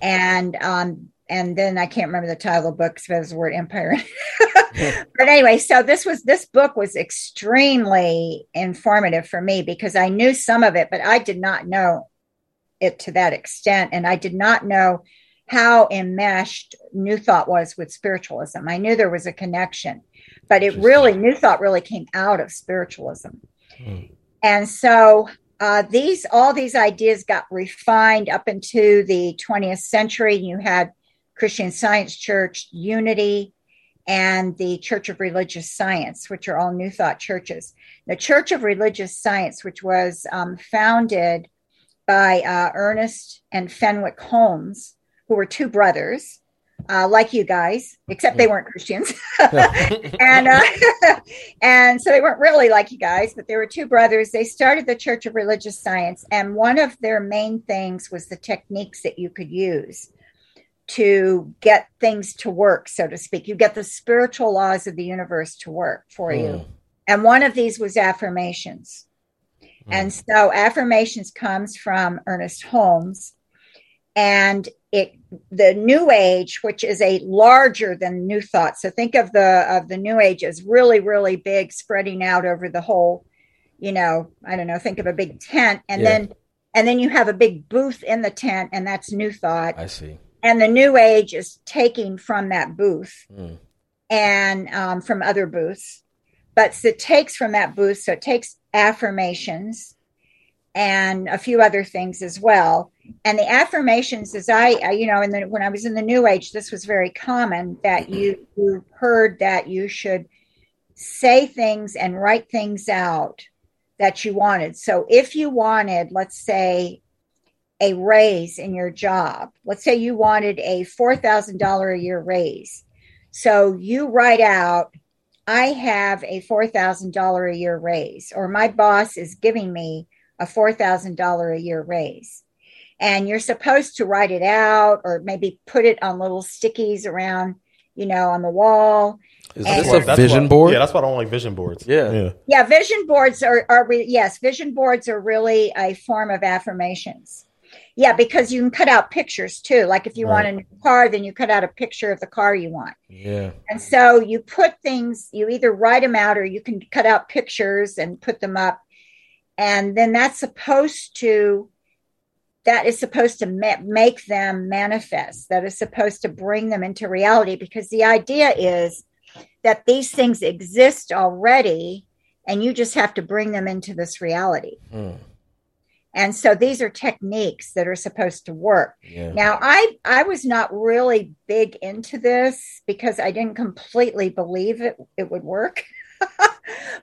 and um, and then I can't remember the title of the book because there's the word empire. but anyway, so this was this book was extremely informative for me because I knew some of it, but I did not know it to that extent, and I did not know how enmeshed New Thought was with spiritualism. I knew there was a connection, but it really New Thought really came out of spiritualism, Hmm. and so uh, these all these ideas got refined up into the 20th century. You had Christian Science Church, Unity, and the Church of Religious Science, which are all New Thought churches. The Church of Religious Science, which was um, founded by uh, Ernest and Fenwick Holmes, who were two brothers, uh, like you guys, except they weren't Christians, and uh, and so they weren't really like you guys, but they were two brothers. They started the Church of Religious Science, and one of their main things was the techniques that you could use to get things to work, so to speak. You get the spiritual laws of the universe to work for you. Mm. And one of these was affirmations. And so affirmations comes from Ernest Holmes and it the new age which is a larger than new thought so think of the of the new age as really really big spreading out over the whole you know i don't know think of a big tent and Yeah. then and then you have a big booth in the tent and that's new thought I see. and the new age is taking from that booth Mm. and um, from other booths but it takes from that booth so it takes affirmations and a few other things as well and the affirmations as i, I you know in the, when i was in the new age this was very common that mm-hmm. you you heard that you should say things and write things out that you wanted. So if you wanted let's say a raise in your job let's say you wanted a $4000 a year raise. So you write out I have a $4,000 a year raise, or my boss is giving me a $4,000 a year raise. And you're supposed to write it out or maybe put it on little stickies around, you know, on the wall. Is And- this why- a vision why- board? Yeah, that's why I don't like vision boards. Yeah. yeah. Yeah, vision boards are are re- yes, vision boards are really a form of affirmations. Yeah, because you can cut out pictures too. Like if you want a new car, then you cut out a picture of the car you want. yeah. And so you put things, you either write them out or you can cut out pictures and put them up. And then that's supposed to, that is supposed to ma- make them manifest. That is supposed to bring them into reality because the idea is that these things exist already and you just have to bring them into this reality. Mm, And so these are techniques that are supposed to work. yeah. Now, I I was not really big into this because I didn't completely believe it it would work,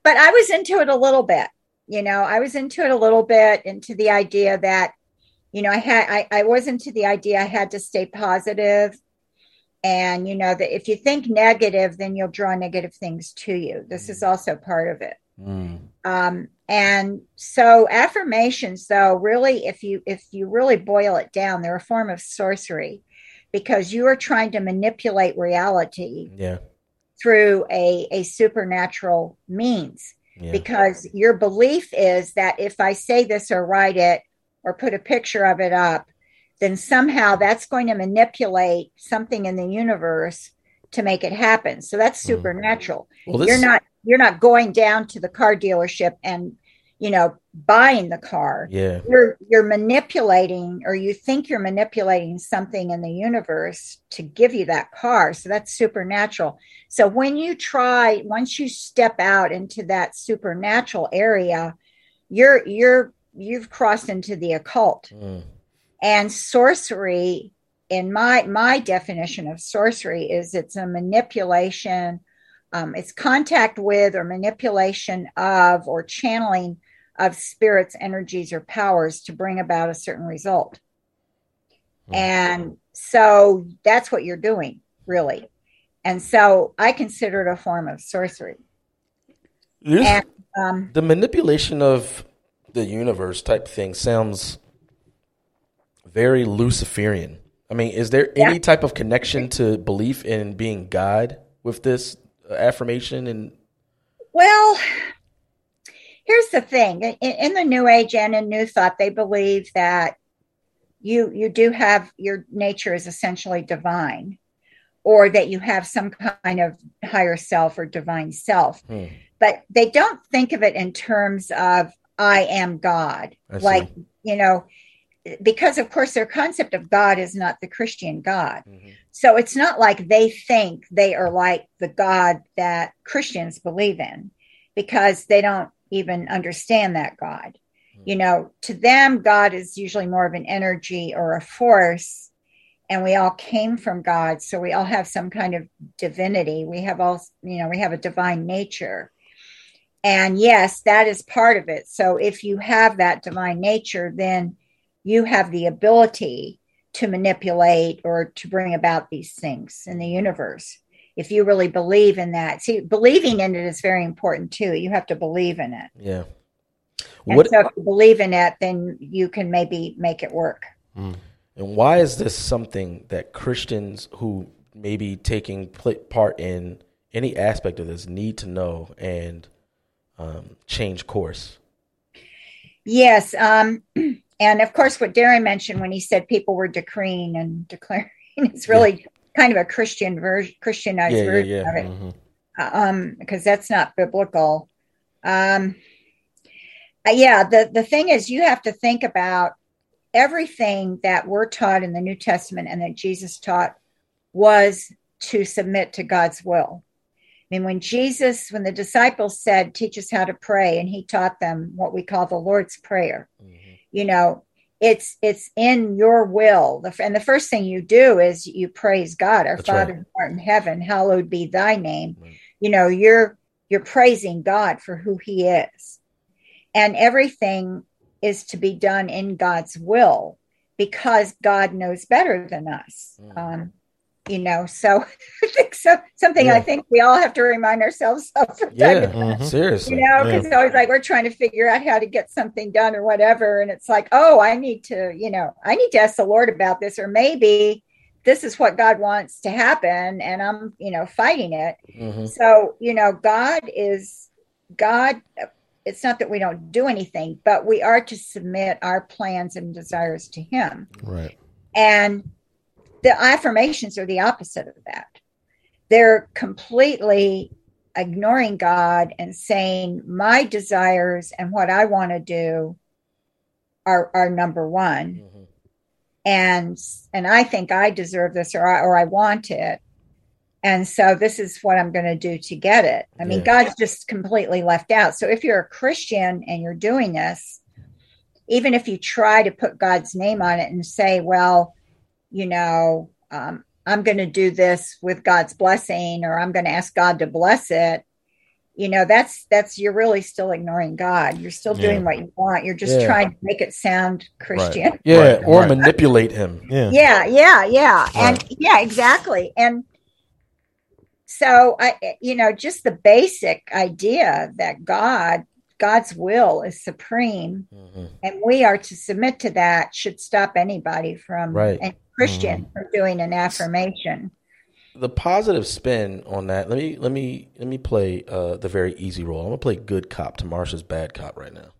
but I was into it a little bit. You know, I was into it a little bit into the idea that, you know, I had I, I was into the idea I had to stay positive, and you know that if you think negative, then you'll draw negative things to you. This is also part of it. Mm, Um, and so affirmations, though, really, if you if you really boil it down, they're a form of sorcery because you are trying to manipulate reality yeah. through a, a supernatural means. Yeah. Because your belief is that if I say this or write it or put a picture of it up, then somehow that's going to manipulate something in the universe to make it happen. So that's Mhm. supernatural well, this, you're not you're not going down to the car dealership and you know buying the car Yeah. you're you're manipulating or you think you're manipulating something in the universe to give you that car so that's supernatural so when you try once you step out into that supernatural area you're you're you've crossed into the occult. Mm, and sorcery in my my definition of sorcery is it's a manipulation um, it's contact with or manipulation of or channeling of spirits energies or powers to bring about a certain result. Hmm. and so that's what you're doing really. And so i consider it a form of sorcery. This- and um, the manipulation of the universe type thing sounds very Luciferian. I mean, is there any type of connection to belief in being God with this uh, affirmation? And Well, here's the thing: in, in the New Age and in New Thought, they believe that you you do have your nature is essentially divine, or that you have some kind of higher self or divine self. Hmm. But they don't think of it in terms of "I am God," I like you know, because of course their concept of God is not the Christian God. Mm-hmm. So it's not like they think they are like the God that Christians believe in because they don't even understand that God. Mm-hmm. You know, to them, God is usually more of an energy or a force. And we all came from God. So we all have some kind of divinity. We have all, you know, we have a divine nature. And yes, that is part of it. So if you have that divine nature, then you have the ability to manipulate or to bring about these things in the universe. If you really believe in that, see, believing in it is very important too. You have to believe in it. yeah, And what so if you believe in it, then you can maybe make it work. Mm. and why is this something that Christians who may be taking part in any aspect of this need to know and um, change course? Yes. Um, and of course, what Darren mentioned when he said people were decreeing and declaring is really kind of a Christian version, Christianized Yeah, yeah, version yeah. of it. Mhm. um because that's not biblical um uh, yeah the the thing is you have to think about everything that we're taught in the new testament and that jesus taught was to submit to god's will mean when jesus when the disciples said teach us how to pray and he taught them what we call the lord's prayer you know it's it's in your will the, and the first thing you do is you praise god our That's right. father who art in heaven hallowed be thy name Right. you know you're you're praising god for who he is and everything is to be done in god's will because god knows better than us Mm. um you know so i think so something Yeah. i think we all have to remind ourselves of Yeah, Mhm. seriously. you know Yeah. because it's always like we're trying to figure out how to get something done or whatever and it's like oh i need to you know i need to ask the lord about this or maybe this is what God wants to happen, and I'm, you know, fighting it. Mhm. So, you know, God is God. It's not that we don't do anything, but we are to submit our plans and desires to Him. Right. And the affirmations are the opposite of that. They're completely ignoring God and saying, my desires and what I want to do are, are number one. Mhm. And and I think I deserve this or I, or I want it. And so this is what I'm going to do to get it. I mean, Yeah. God's just completely left out. So if you're a Christian and you're doing this, even if you try to put God's name on it and say, well, you know, um, I'm going to do this with God's blessing, or I'm going to ask God to bless it. You know, that's that's you're really still ignoring God. You're still doing Yeah. what you want. You're just Yeah. trying to make it sound Christian. Yeah, Right, or right. manipulate him. Yeah. Yeah, yeah, yeah, and yeah, exactly. And so I, you know, just the basic idea that God, God's will is supreme, Mhm. and we are to submit to that should stop anybody from Right. any Christian from doing an affirmation. The positive spin on that. Let me let me let me play uh, the very easy role. I'm gonna play good cop to Marcia's bad cop right now.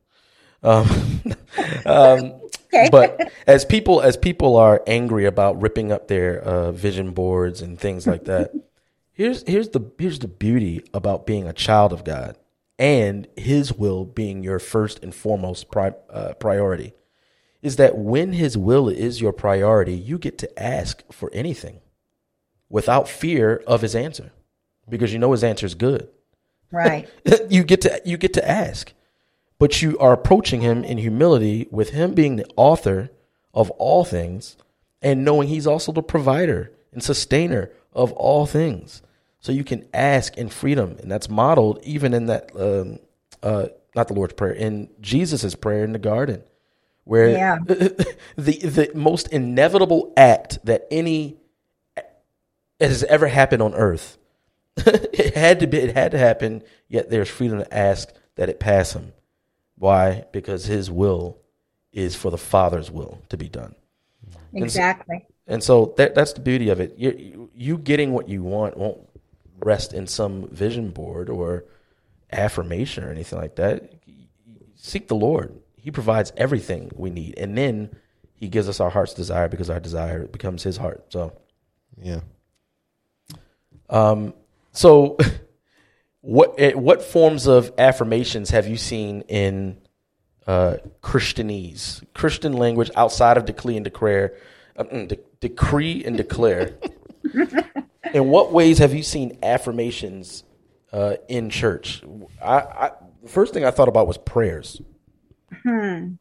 Um, um, Okay. but as people as people are angry about ripping up their uh, vision boards and things like that, here's here's the here's the beauty about being a child of God and His will being your first and foremost pri- uh, priority, is that when His will is your priority, you get to ask for anything without fear of His answer, because you know His answer is good Right. you get to you get to ask but you are approaching him in humility with him being the author of all things and knowing he's also the provider and sustainer of all things so you can ask in freedom and that's modeled even in that um, uh, not the lord's prayer in jesus' prayer in the garden where Yeah. the the most inevitable act that any has ever happened on earth it had to be it had to happen yet there's freedom to ask that it pass him why because his will is for the father's will to be done Exactly. and so that, that's the beauty of it you, you, you getting what you want won't rest in some vision board or affirmation or anything like that. Seek the lord. He provides everything we need. And then he gives us our heart's desire because our desire becomes his heart. So Yeah. um, so, what eh, what forms of affirmations have you seen in uh, Christianese, Christian language outside of decree and declare, uh, mm, de- decree and declare? in what ways have you seen affirmations uh, in church? I, I the first thing I thought about was prayers. Hmm.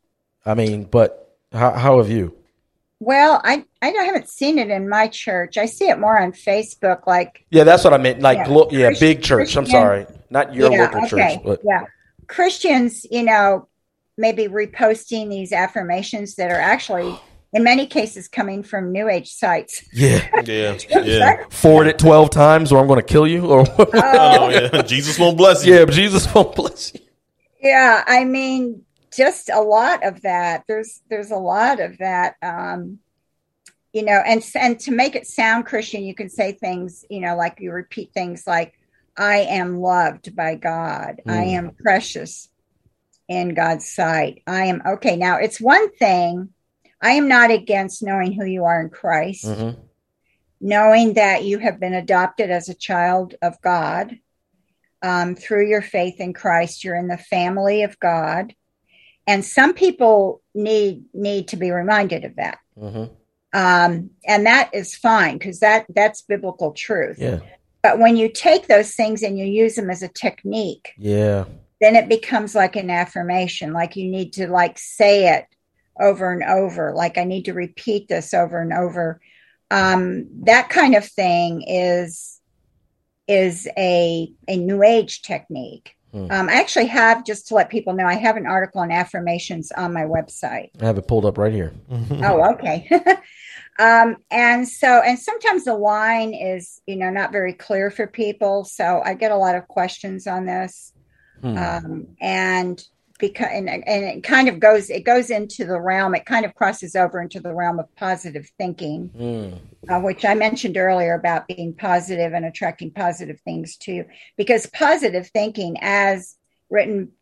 I mean, but how, how have you? Well, I I haven't seen it in my church. I see it more on Facebook, like Yeah, that's what I meant. Like, Yeah, glo- yeah, big church. I'm sorry, not your yeah, local church, but yeah. Christians, you know, maybe reposting these affirmations that are actually, in many cases, coming from New Age sites. yeah. Yeah. Yeah. forward it 12 times or I'm going to kill you or Oh, yeah. Jesus won't bless you. yeah, but Jesus won't bless you. Yeah, I mean, just a lot of that. There's there's a lot of that. Um, you know, and and to make it sound Christian, you can say things, you know, like you repeat things like, "I am loved by God. I Mm. am precious in God's sight. I am okay." Now, it's one thing. I am not against knowing who you are in Christ, Mhm. knowing that you have been adopted as a child of God um, through your faith in Christ. You're in the family of God, and some people need need to be reminded of that, Mhm. um, and that is fine because that that's biblical truth. Yeah. But when you take those things and you use them as a technique, Yeah. then it becomes like an affirmation. Like you need to like say it over and over. Like I need to repeat this over and over. Um, that kind of thing is is a a new age technique. Hmm. Um, I actually have just to let people know I have an article on affirmations on my website. I have it pulled up right here. Oh, okay. um, and so, and sometimes the line is, you know, not very clear for people. So I get a lot of questions on this. Hmm. Um, and because and, and it kind of goes it goes into the realm it kind of crosses over into the realm of positive thinking Mm. uh, which i mentioned earlier about being positive and attracting positive things to you because positive thinking as written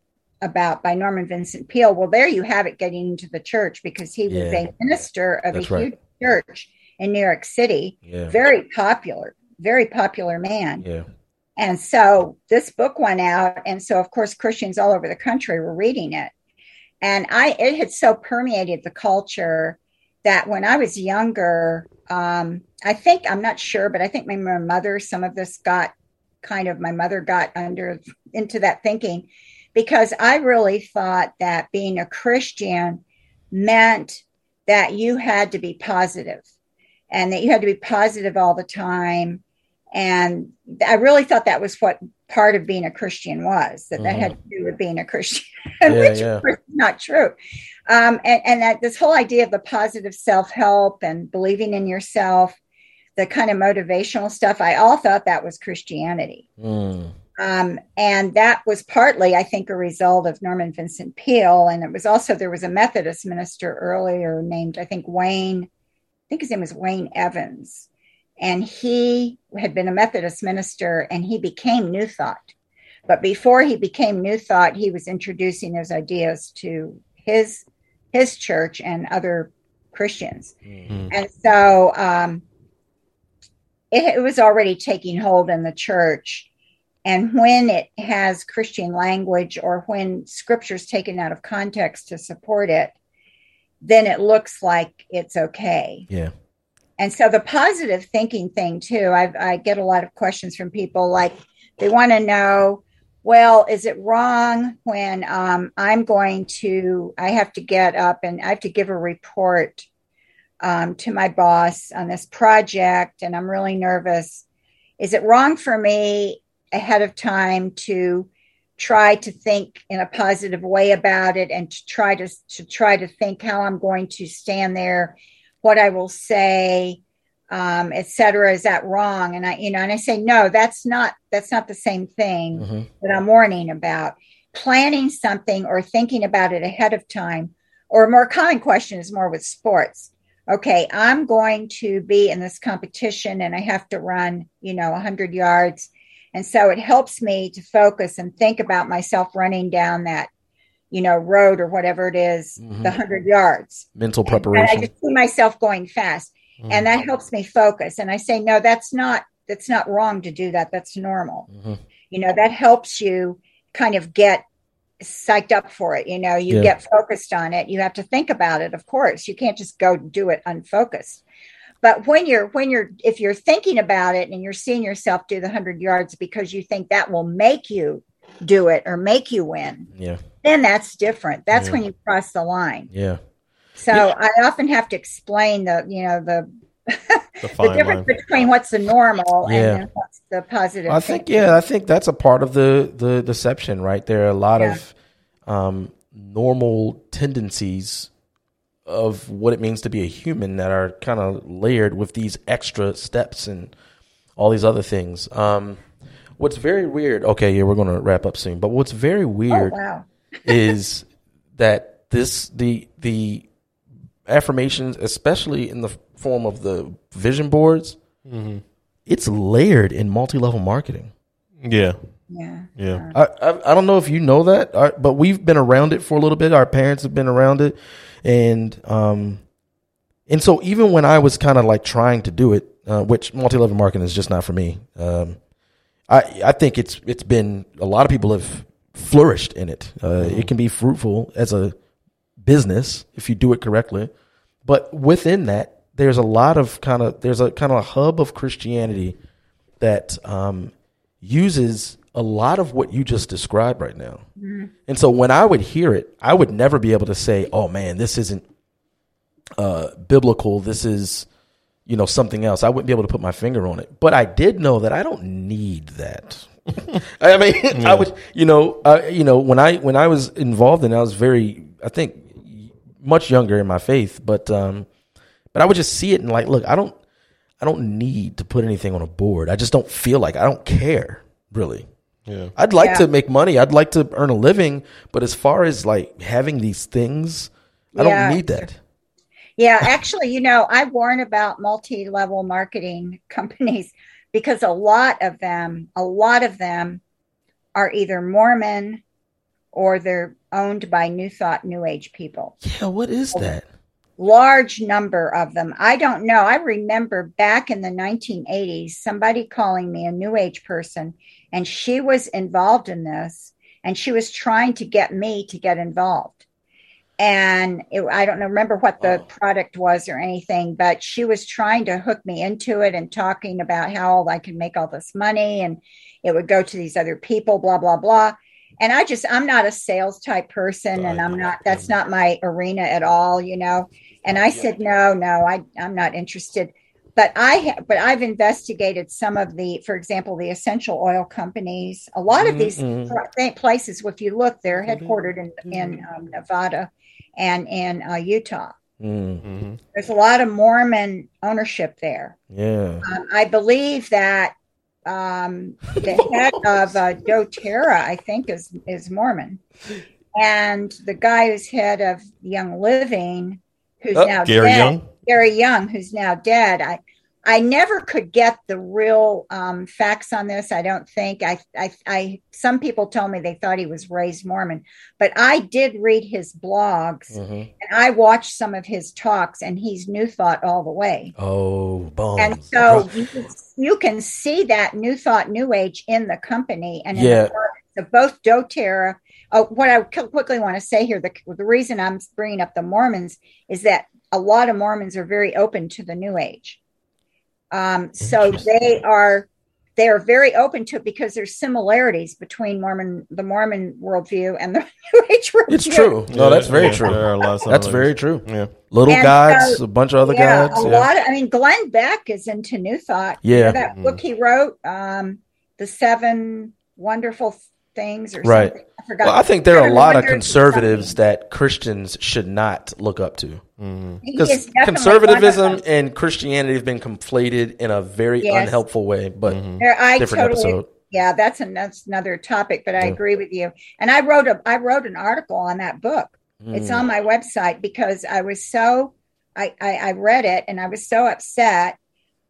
about by norman vincent peale well there you have it getting into the church because he was Yeah. a minister of That's a right. huge church in new york city Yeah. very popular very popular man Yeah. And so this book went out, and so of course Christians all over the country were reading it. And I it had so permeated the culture that when I was younger, um, I think I'm not sure, but I think my, mother, some of this got kind of my mother got under into that thinking because I really thought that being a Christian meant that you had to be positive and that you had to be positive all the time and I really thought that was what part of being a Christian was that that had to do with being a Christian, Mm-hmm. Yeah, which yeah. is not true. Um, and and that this whole idea of the positive self help and believing in yourself, the kind of motivational stuff, I all thought that was Christianity. Mm. Um, and that was partly, I think, a result of Norman Vincent Peale. And it was also, there was a Methodist minister earlier named, I think, Wayne, I think his name was Wayne Evans. And he had been a Methodist minister and he became New Thought. But before he became New Thought, he was introducing those ideas to his his church and other Christians. Mm. And so um, it, it was already taking hold in the church. And when it has Christian language or when scripture is taken out of context to support it, then it looks like it's okay. Yeah. And so the positive thinking thing too, I, I get a lot of questions from people like they want to know, well, is it wrong when um, I'm going to, I have to get up and I have to give a report um, to my boss on this project and I'm really nervous. Is it wrong for me ahead of time to try to think in a positive way about it and to try to, to try to think how I'm going to stand there what I will say, um, et cetera. Is that wrong? And I, you know, and I say, no, that's not, that's not the same thing Mhm. that I'm warning about. Planning something or thinking about it ahead of time, or a more common question is more with sports. Okay, I'm going to be in this competition and I have to run, you know, 100 yards. And so it helps me to focus and think about myself running down that, you know, road or whatever it is, Mhm. the 100 yards. Mental And I just see myself going fast, Mm. and that helps me focus. And I say, no, that's not that's not wrong to do that. That's normal. Mhm. You know, that helps you kind of get psyched up for it. You know, you Yeah. get focused on it. You have to think about it. Of course, you can't just go do it unfocused. But when you're when you're if you're thinking about it and you're seeing yourself do the hundred yards because you think that will make you do it or make you win, Yeah. Then that's different. That's Yeah. when you cross the line. Yeah. So Yeah. I often have to explain the, you know, the The the difference line. between what's the normal Yeah. and what's the positive. I think thinking. yeah, I think that's a part of the the deception, right? There are a lot Yeah. of um, normal tendencies of what it means to be a human that are kind of layered with these extra steps and all these other things. Um, what's very weird. Okay, yeah, we're going to wrap up soon. But what's very Oh weird wow! Is that this the the affirmations, especially in the form of the vision boards, Mm-hmm. it's layered in multi-level marketing. Yeah. Yeah, Yeah. I, I I don't know if you know that, uh, but we've been around it for a little bit. Our parents have been around it, and um, and so even when I was kind of like trying to do it, uh, which multi-level marketing is just not for me. Um, I I think it's it's been a lot of people have flourished in it. Uh, It can be fruitful as a business if you do it correctly, but within that, there's a lot of kind of there's a kind of a hub of Christianity that um, uses a lot of what you just described right now. And so when I would hear it, I would never be able to say, "Oh man, this isn't uh, biblical. This is, you know, something else." I wouldn't be able to put my finger on it. But I did know that I don't need that. I mean, I would, you know, uh, you know, when I when I was involved in, it, I was very, I think, much younger in my faith, but um, but I would just see it and like, look, I don't, I don't need to put anything on a board. I just don't feel like I don't care really. Yeah. I'd like Yeah. to make money. I'd like to earn a living, but as far as like having these things, I Yeah. don't need that. Yeah, actually, you know, I warn about multi level marketing companies because a lot of them, a lot of them are either Mormon or they're owned by New Thought, New Age people. Yeah, what is that? Large number of them. I don't know. I remember back in the 1980s, somebody calling me a New Age person, and she was involved in this, and she was trying to get me to get involved and it, I don't know, remember what the Oh. product was or anything, but she was trying to hook me into it and talking about how I can make all this money and it would go to these other people, blah, blah, blah. And I just, I'm not a sales type person and I'm not, that's not my arena at all, you know. And I said, no, no, I, I'm not interested. But I, ha- but I've investigated some of the, for example, the essential oil companies. A lot of these Mhm. places, if you look, they're headquartered in in um, Nevada and in uh, Utah. Mm, hmm There's a lot of Mormon ownership there. yeah. Um, I believe that um, the head of uh, DoTerra, I think, is is Mormon, and the guy who's head of Young Living, who's Oh, now Gary dead, Young. Gary Young, who's now dead. I I never could get the real um, facts on this. I don't think I, I I some people told me they thought he was raised Mormon, but I did read his blogs Mhm. and I watched some of his talks, and he's New Thought all the way. Oh, boom. And so you, can- you can see that New Thought, New Age in the company and in Yeah. the of both DoTerra. Oh, what I quickly want to say here, the, the reason I'm bringing up the Mormons is that a lot of Mormons are very open to the New Age. Um, so they are they are very open to it because there's similarities between Mormon the Mormon worldview and the New Age worldview. it's true. No, that's very Yeah, true. There are a lot of That's very true. Yeah. Little And gods, so- a bunch of other yeah, gods. a yeah. lot of. I mean, Glenn Beck is into New Thought. You know Yeah. that Mhm. book he wrote, um, the Seven Wonderful Things, or Right. something. I forgot. Well, I think there are a lot of conservatives that Christians should not look up to. hmm Because is definitely conservatism one of them. and Christianity have been conflated in a very Yes. unhelpful way. But Mhm. I different totally, episode. yeah, that's an, that's another topic, but I Yeah. agree with you. And I wrote a I wrote an article on that book. It's Mm. on my website because I was so I, I I read it and I was so upset.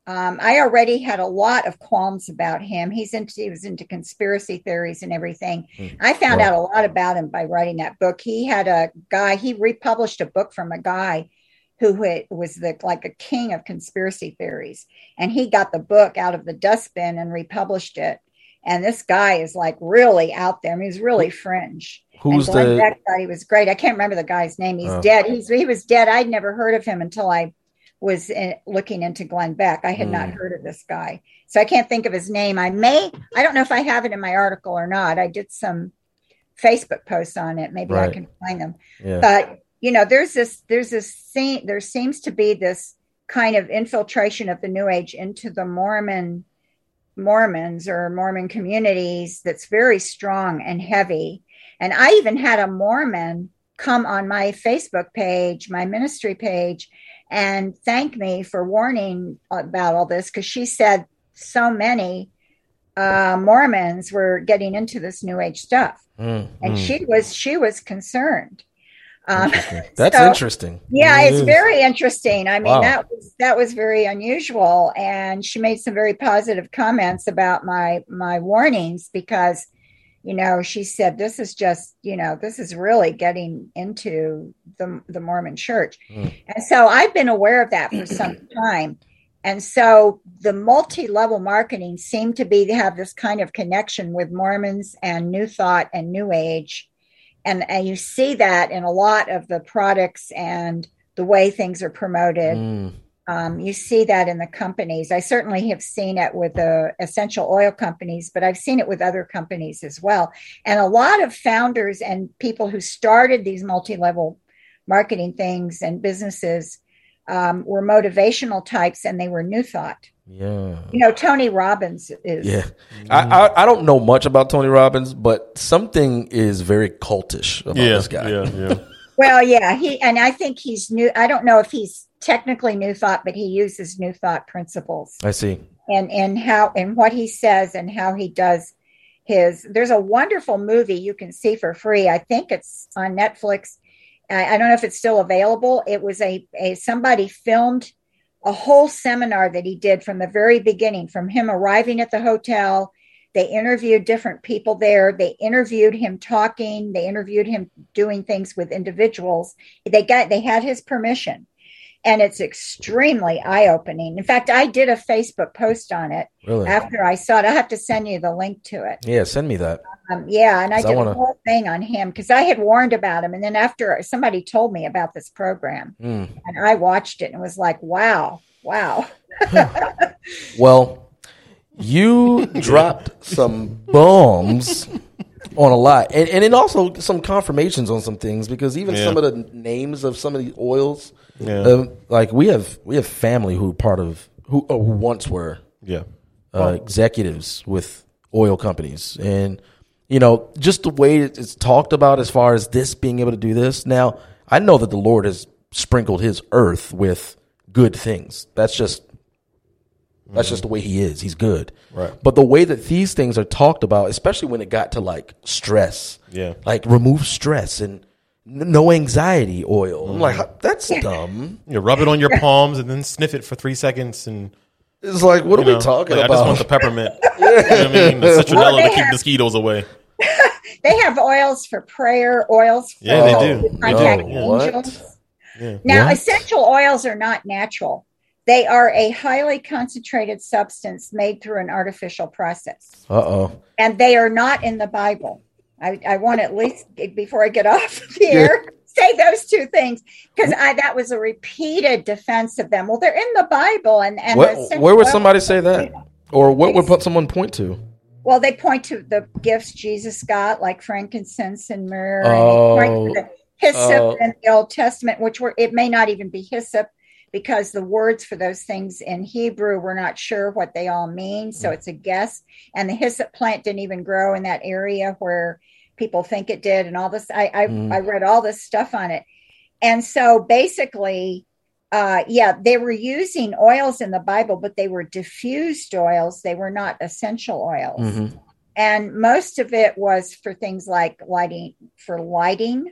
Um, I already had a lot of qualms about him. He's into he was into conspiracy theories and everything. Mm. I found Wow. out a lot about him by writing that book. He had a guy. He republished a book from a guy who had- was the like a king of conspiracy theories, and he got the book out of the dustbin and republished it. And this guy is like really out there. I mean, he's really fringe. Who's and Glenn the Beck thought he was great. I can't remember the guy's name. He's Oh. dead. He's he was dead. I'd never heard of him until I was in, looking into Glenn Beck. I had not Hmm. heard of this guy, so I can't think of his name. I may. I don't know if I have it in my article or not. I did some Facebook posts on it. Maybe I can find them. yeah. But you know, there's this. There's this. Scene, there seems to be this kind of infiltration of the New Age into the Mormon Mormons or Mormon communities that's very strong and heavy. And I even had a Mormon come on my Facebook page, my ministry page, and thank me for warning about all this because she said so many uh, Mormons were getting into this New Age stuff, Mm, and Mm. she was she was concerned. Um, interesting. That's so- interesting. yeah, It it's is. very interesting. I mean, Wow. that was that was very unusual, and she made some very positive comments about my my warnings because, you know, she said this is just you know this is really getting into the the Mormon Church, Mm. and so I've been aware of that for some time, and so the multi level marketing seemed to be to have this kind of connection with Mormons and New Thought and New Age and and you see that in a lot of the products and the way things are promoted. Mm, Um, you see that in the companies. I certainly have seen it with the essential oil companies, but I've seen it with other companies as well. And a lot of founders and people who started these multi-level marketing things and businesses um, were motivational types, and they were new thought. yeah. You know, Tony Robbins is. Yeah. I, I I don't know much about Tony Robbins, but something is very cultish about Yeah, this guy. yeah, yeah. Well, yeah, he and I think he's new. I don't know if he's technically new thought, but he uses new thought principles I see. and and how and what he says and how he does his there's a wonderful movie you can see for free. I think it's on Netflix. I, I don't know if it's still available. It was a, a somebody filmed a whole seminar that he did from the very beginning, from him arriving at the hotel. They interviewed different people there. They interviewed him talking. They interviewed him doing things with individuals. They got they had his permission and it's extremely eye opening. In fact, I did a Facebook post on it Really? after I saw it. I have to send you the link to it. Yeah, send me that. Um, yeah, and I did wanna- a whole thing on him because I had warned about him, and then after somebody told me about this program, Mm. and I watched it and was like, "Wow, wow." Well, you dropped some bombs on a lot, and, and then also some confirmations on some things because even Yeah. some of the names of some of the oils, Yeah. uh, like we have we have family who part of who, uh, who once were Yeah. uh, executives with oil companies, and you know just the way it's talked about as far as this being able to do this. Now I know that the Lord has sprinkled His earth with good things. That's just that's just the way He is. He's good. Right. But the way that these things are talked about, especially when it got to like stress, Yeah. like remove stress and no anxiety oil. I'm like, that's dumb. You rub it on your palms and then sniff it for three seconds and It's like, what are you we talking like, about? I just want the peppermint. you know what I mean? The citronella Well, to keep have- mosquitoes away. They have oils for prayer, oils for Yeah, they do. contact no, what? angels. Yeah. Now, What? essential oils are not natural. They are a highly concentrated substance made through an artificial process. Uh oh. and they are not in the Bible. I, I want to at least before I get off here air say those two things because I that was a repeated defense of them. Well, they're in the Bible, and and What, where would somebody say that? Or what would put someone point to? Well, they point to the gifts Jesus got, like frankincense and myrrh. Oh. and they point to the oh. hyssop Oh. in the Old Testament, which were it may not even be hyssop because the words for those things in Hebrew we're not sure what they all mean, so mm. it's a guess. And the hyssop plant didn't even grow in that area where people think it did, and all this. I I, Mm. I read all this stuff on it, and so basically. Uh, yeah, they were using oils in the Bible, but they were diffused oils. They were not essential oils hmm and most of it was for things like lighting for lighting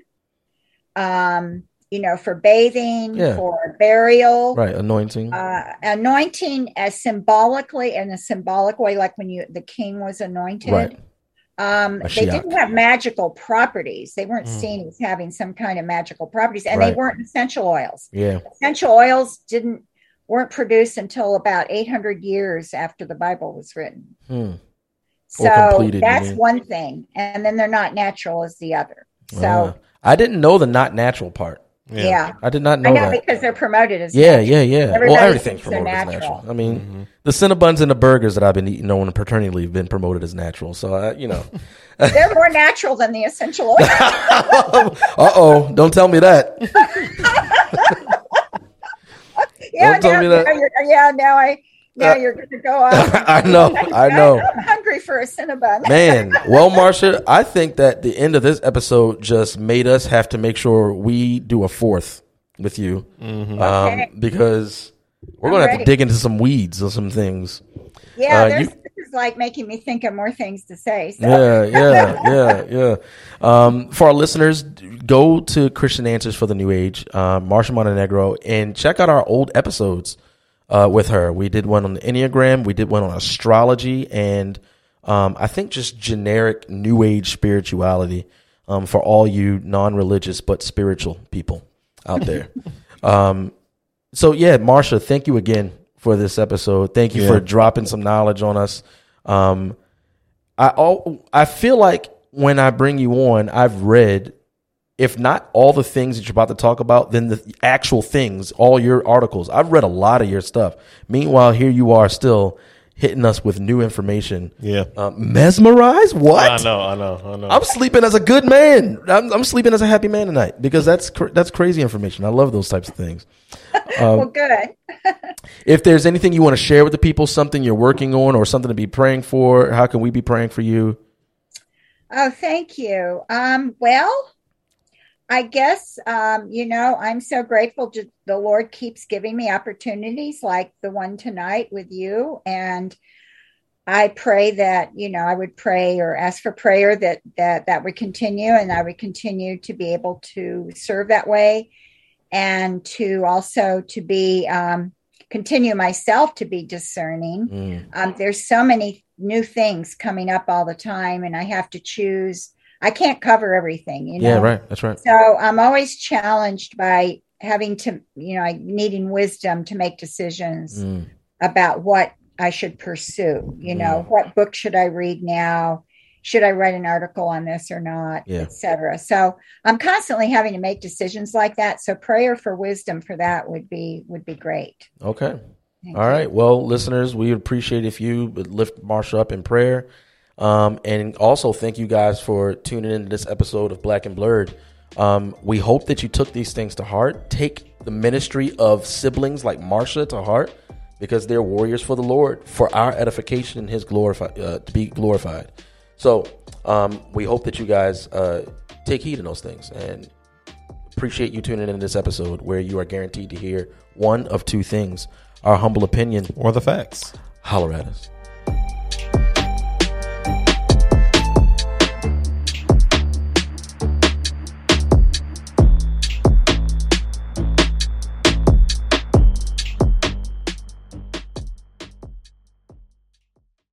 um you know for bathing Yeah. for burial Right. Anointing. uh anointing as symbolically in a symbolic way like when you the king was anointed right. Um they didn't have magical properties they weren't Mm. seen as having some kind of magical properties and they weren't essential oils Yeah. essential oils didn't weren't produced until about 800 years after the bible was written Hmm. So that's one thing. And then they're not natural as the other. So Uh, I didn't know the not natural part. Yeah. I did not I know, know that. because they're promoted as Yeah, natural. yeah, yeah. Everybody well, everything's thinks they're as natural. natural. I mean, Mhm. the Cinnabons and the burgers that I've been eating on paternity leave have been promoted as natural. So, I, you know. They're more natural than the essential oil. uh oh, don't tell me that. yeah, Don't tell now, me that. now yeah, now I now Uh, you're going to go off. I know, I know. I'm hungry for a Cinnabon. Man, well, Marcia, I think that the end of this episode just made us have to make sure we do a fourth with you, Mm-hmm. um, Okay. because we're I'm gonna have to dig into some weeds or some things. Yeah, uh, there's, you- this is like making me think of more things to say. So. Yeah, yeah, yeah, yeah. Um, for our listeners, go to Christian Answers for the New Age, uh, Marcia Montenegro, and check out our old episodes uh, with her. We did one on the Enneagram, we did one on astrology, and um, I think just generic New Age spirituality um, for all you non-religious but spiritual people out there. um, so yeah, Marcia, thank you again for this episode. Thank you Yeah. for dropping some knowledge on us. Um, I all I feel like when I bring you on, I've read, if not all the things that you're about to talk about, then the actual things, all your articles. I've read a lot of your stuff. Meanwhile, here you are still hitting us with new information. Yeah. Uh, mesmerized? What? I know, I know, I know. I'm sleeping as a good man. I'm, I'm sleeping as a happy man tonight because that's cr- that's crazy information. I love those types of things. well, good. If there's anything you want to share with the people, something you're working on, or something to be praying for, how can we be praying for you? Oh, thank you. Um, well, I guess um, you know I'm so grateful. To, the Lord keeps giving me opportunities like the one tonight with you, and I pray that you know I would pray or ask for prayer that that that would continue, and I would continue to be able to serve that way, and to also to be um, continue myself to be discerning. Mm. Um, there's so many new things coming up all the time, and I have to choose. I can't cover everything, you know. Yeah, right. That's right. So I'm always challenged by having to, you know, needing wisdom to make decisions Mm. about what I should pursue. You know, what book should I read now? Should I write an article on this or not, Yeah. etc. So I'm constantly having to make decisions like that. So prayer for wisdom for that would be would be great. Okay. Thank All you. right. Well, listeners, we would appreciate if you would lift Marcia up in prayer. Um, and also thank you guys for tuning into this episode of Black and Blurred. Um, we hope that you took these things to heart. Take the ministry of siblings like Marcia to heart because they're warriors for the Lord, for our edification and His glorified uh, to be glorified. So um, we hope that you guys uh, take heed in those things and appreciate you tuning in to this episode where you are guaranteed to hear one of two things: our humble opinion Or the facts. holler at us.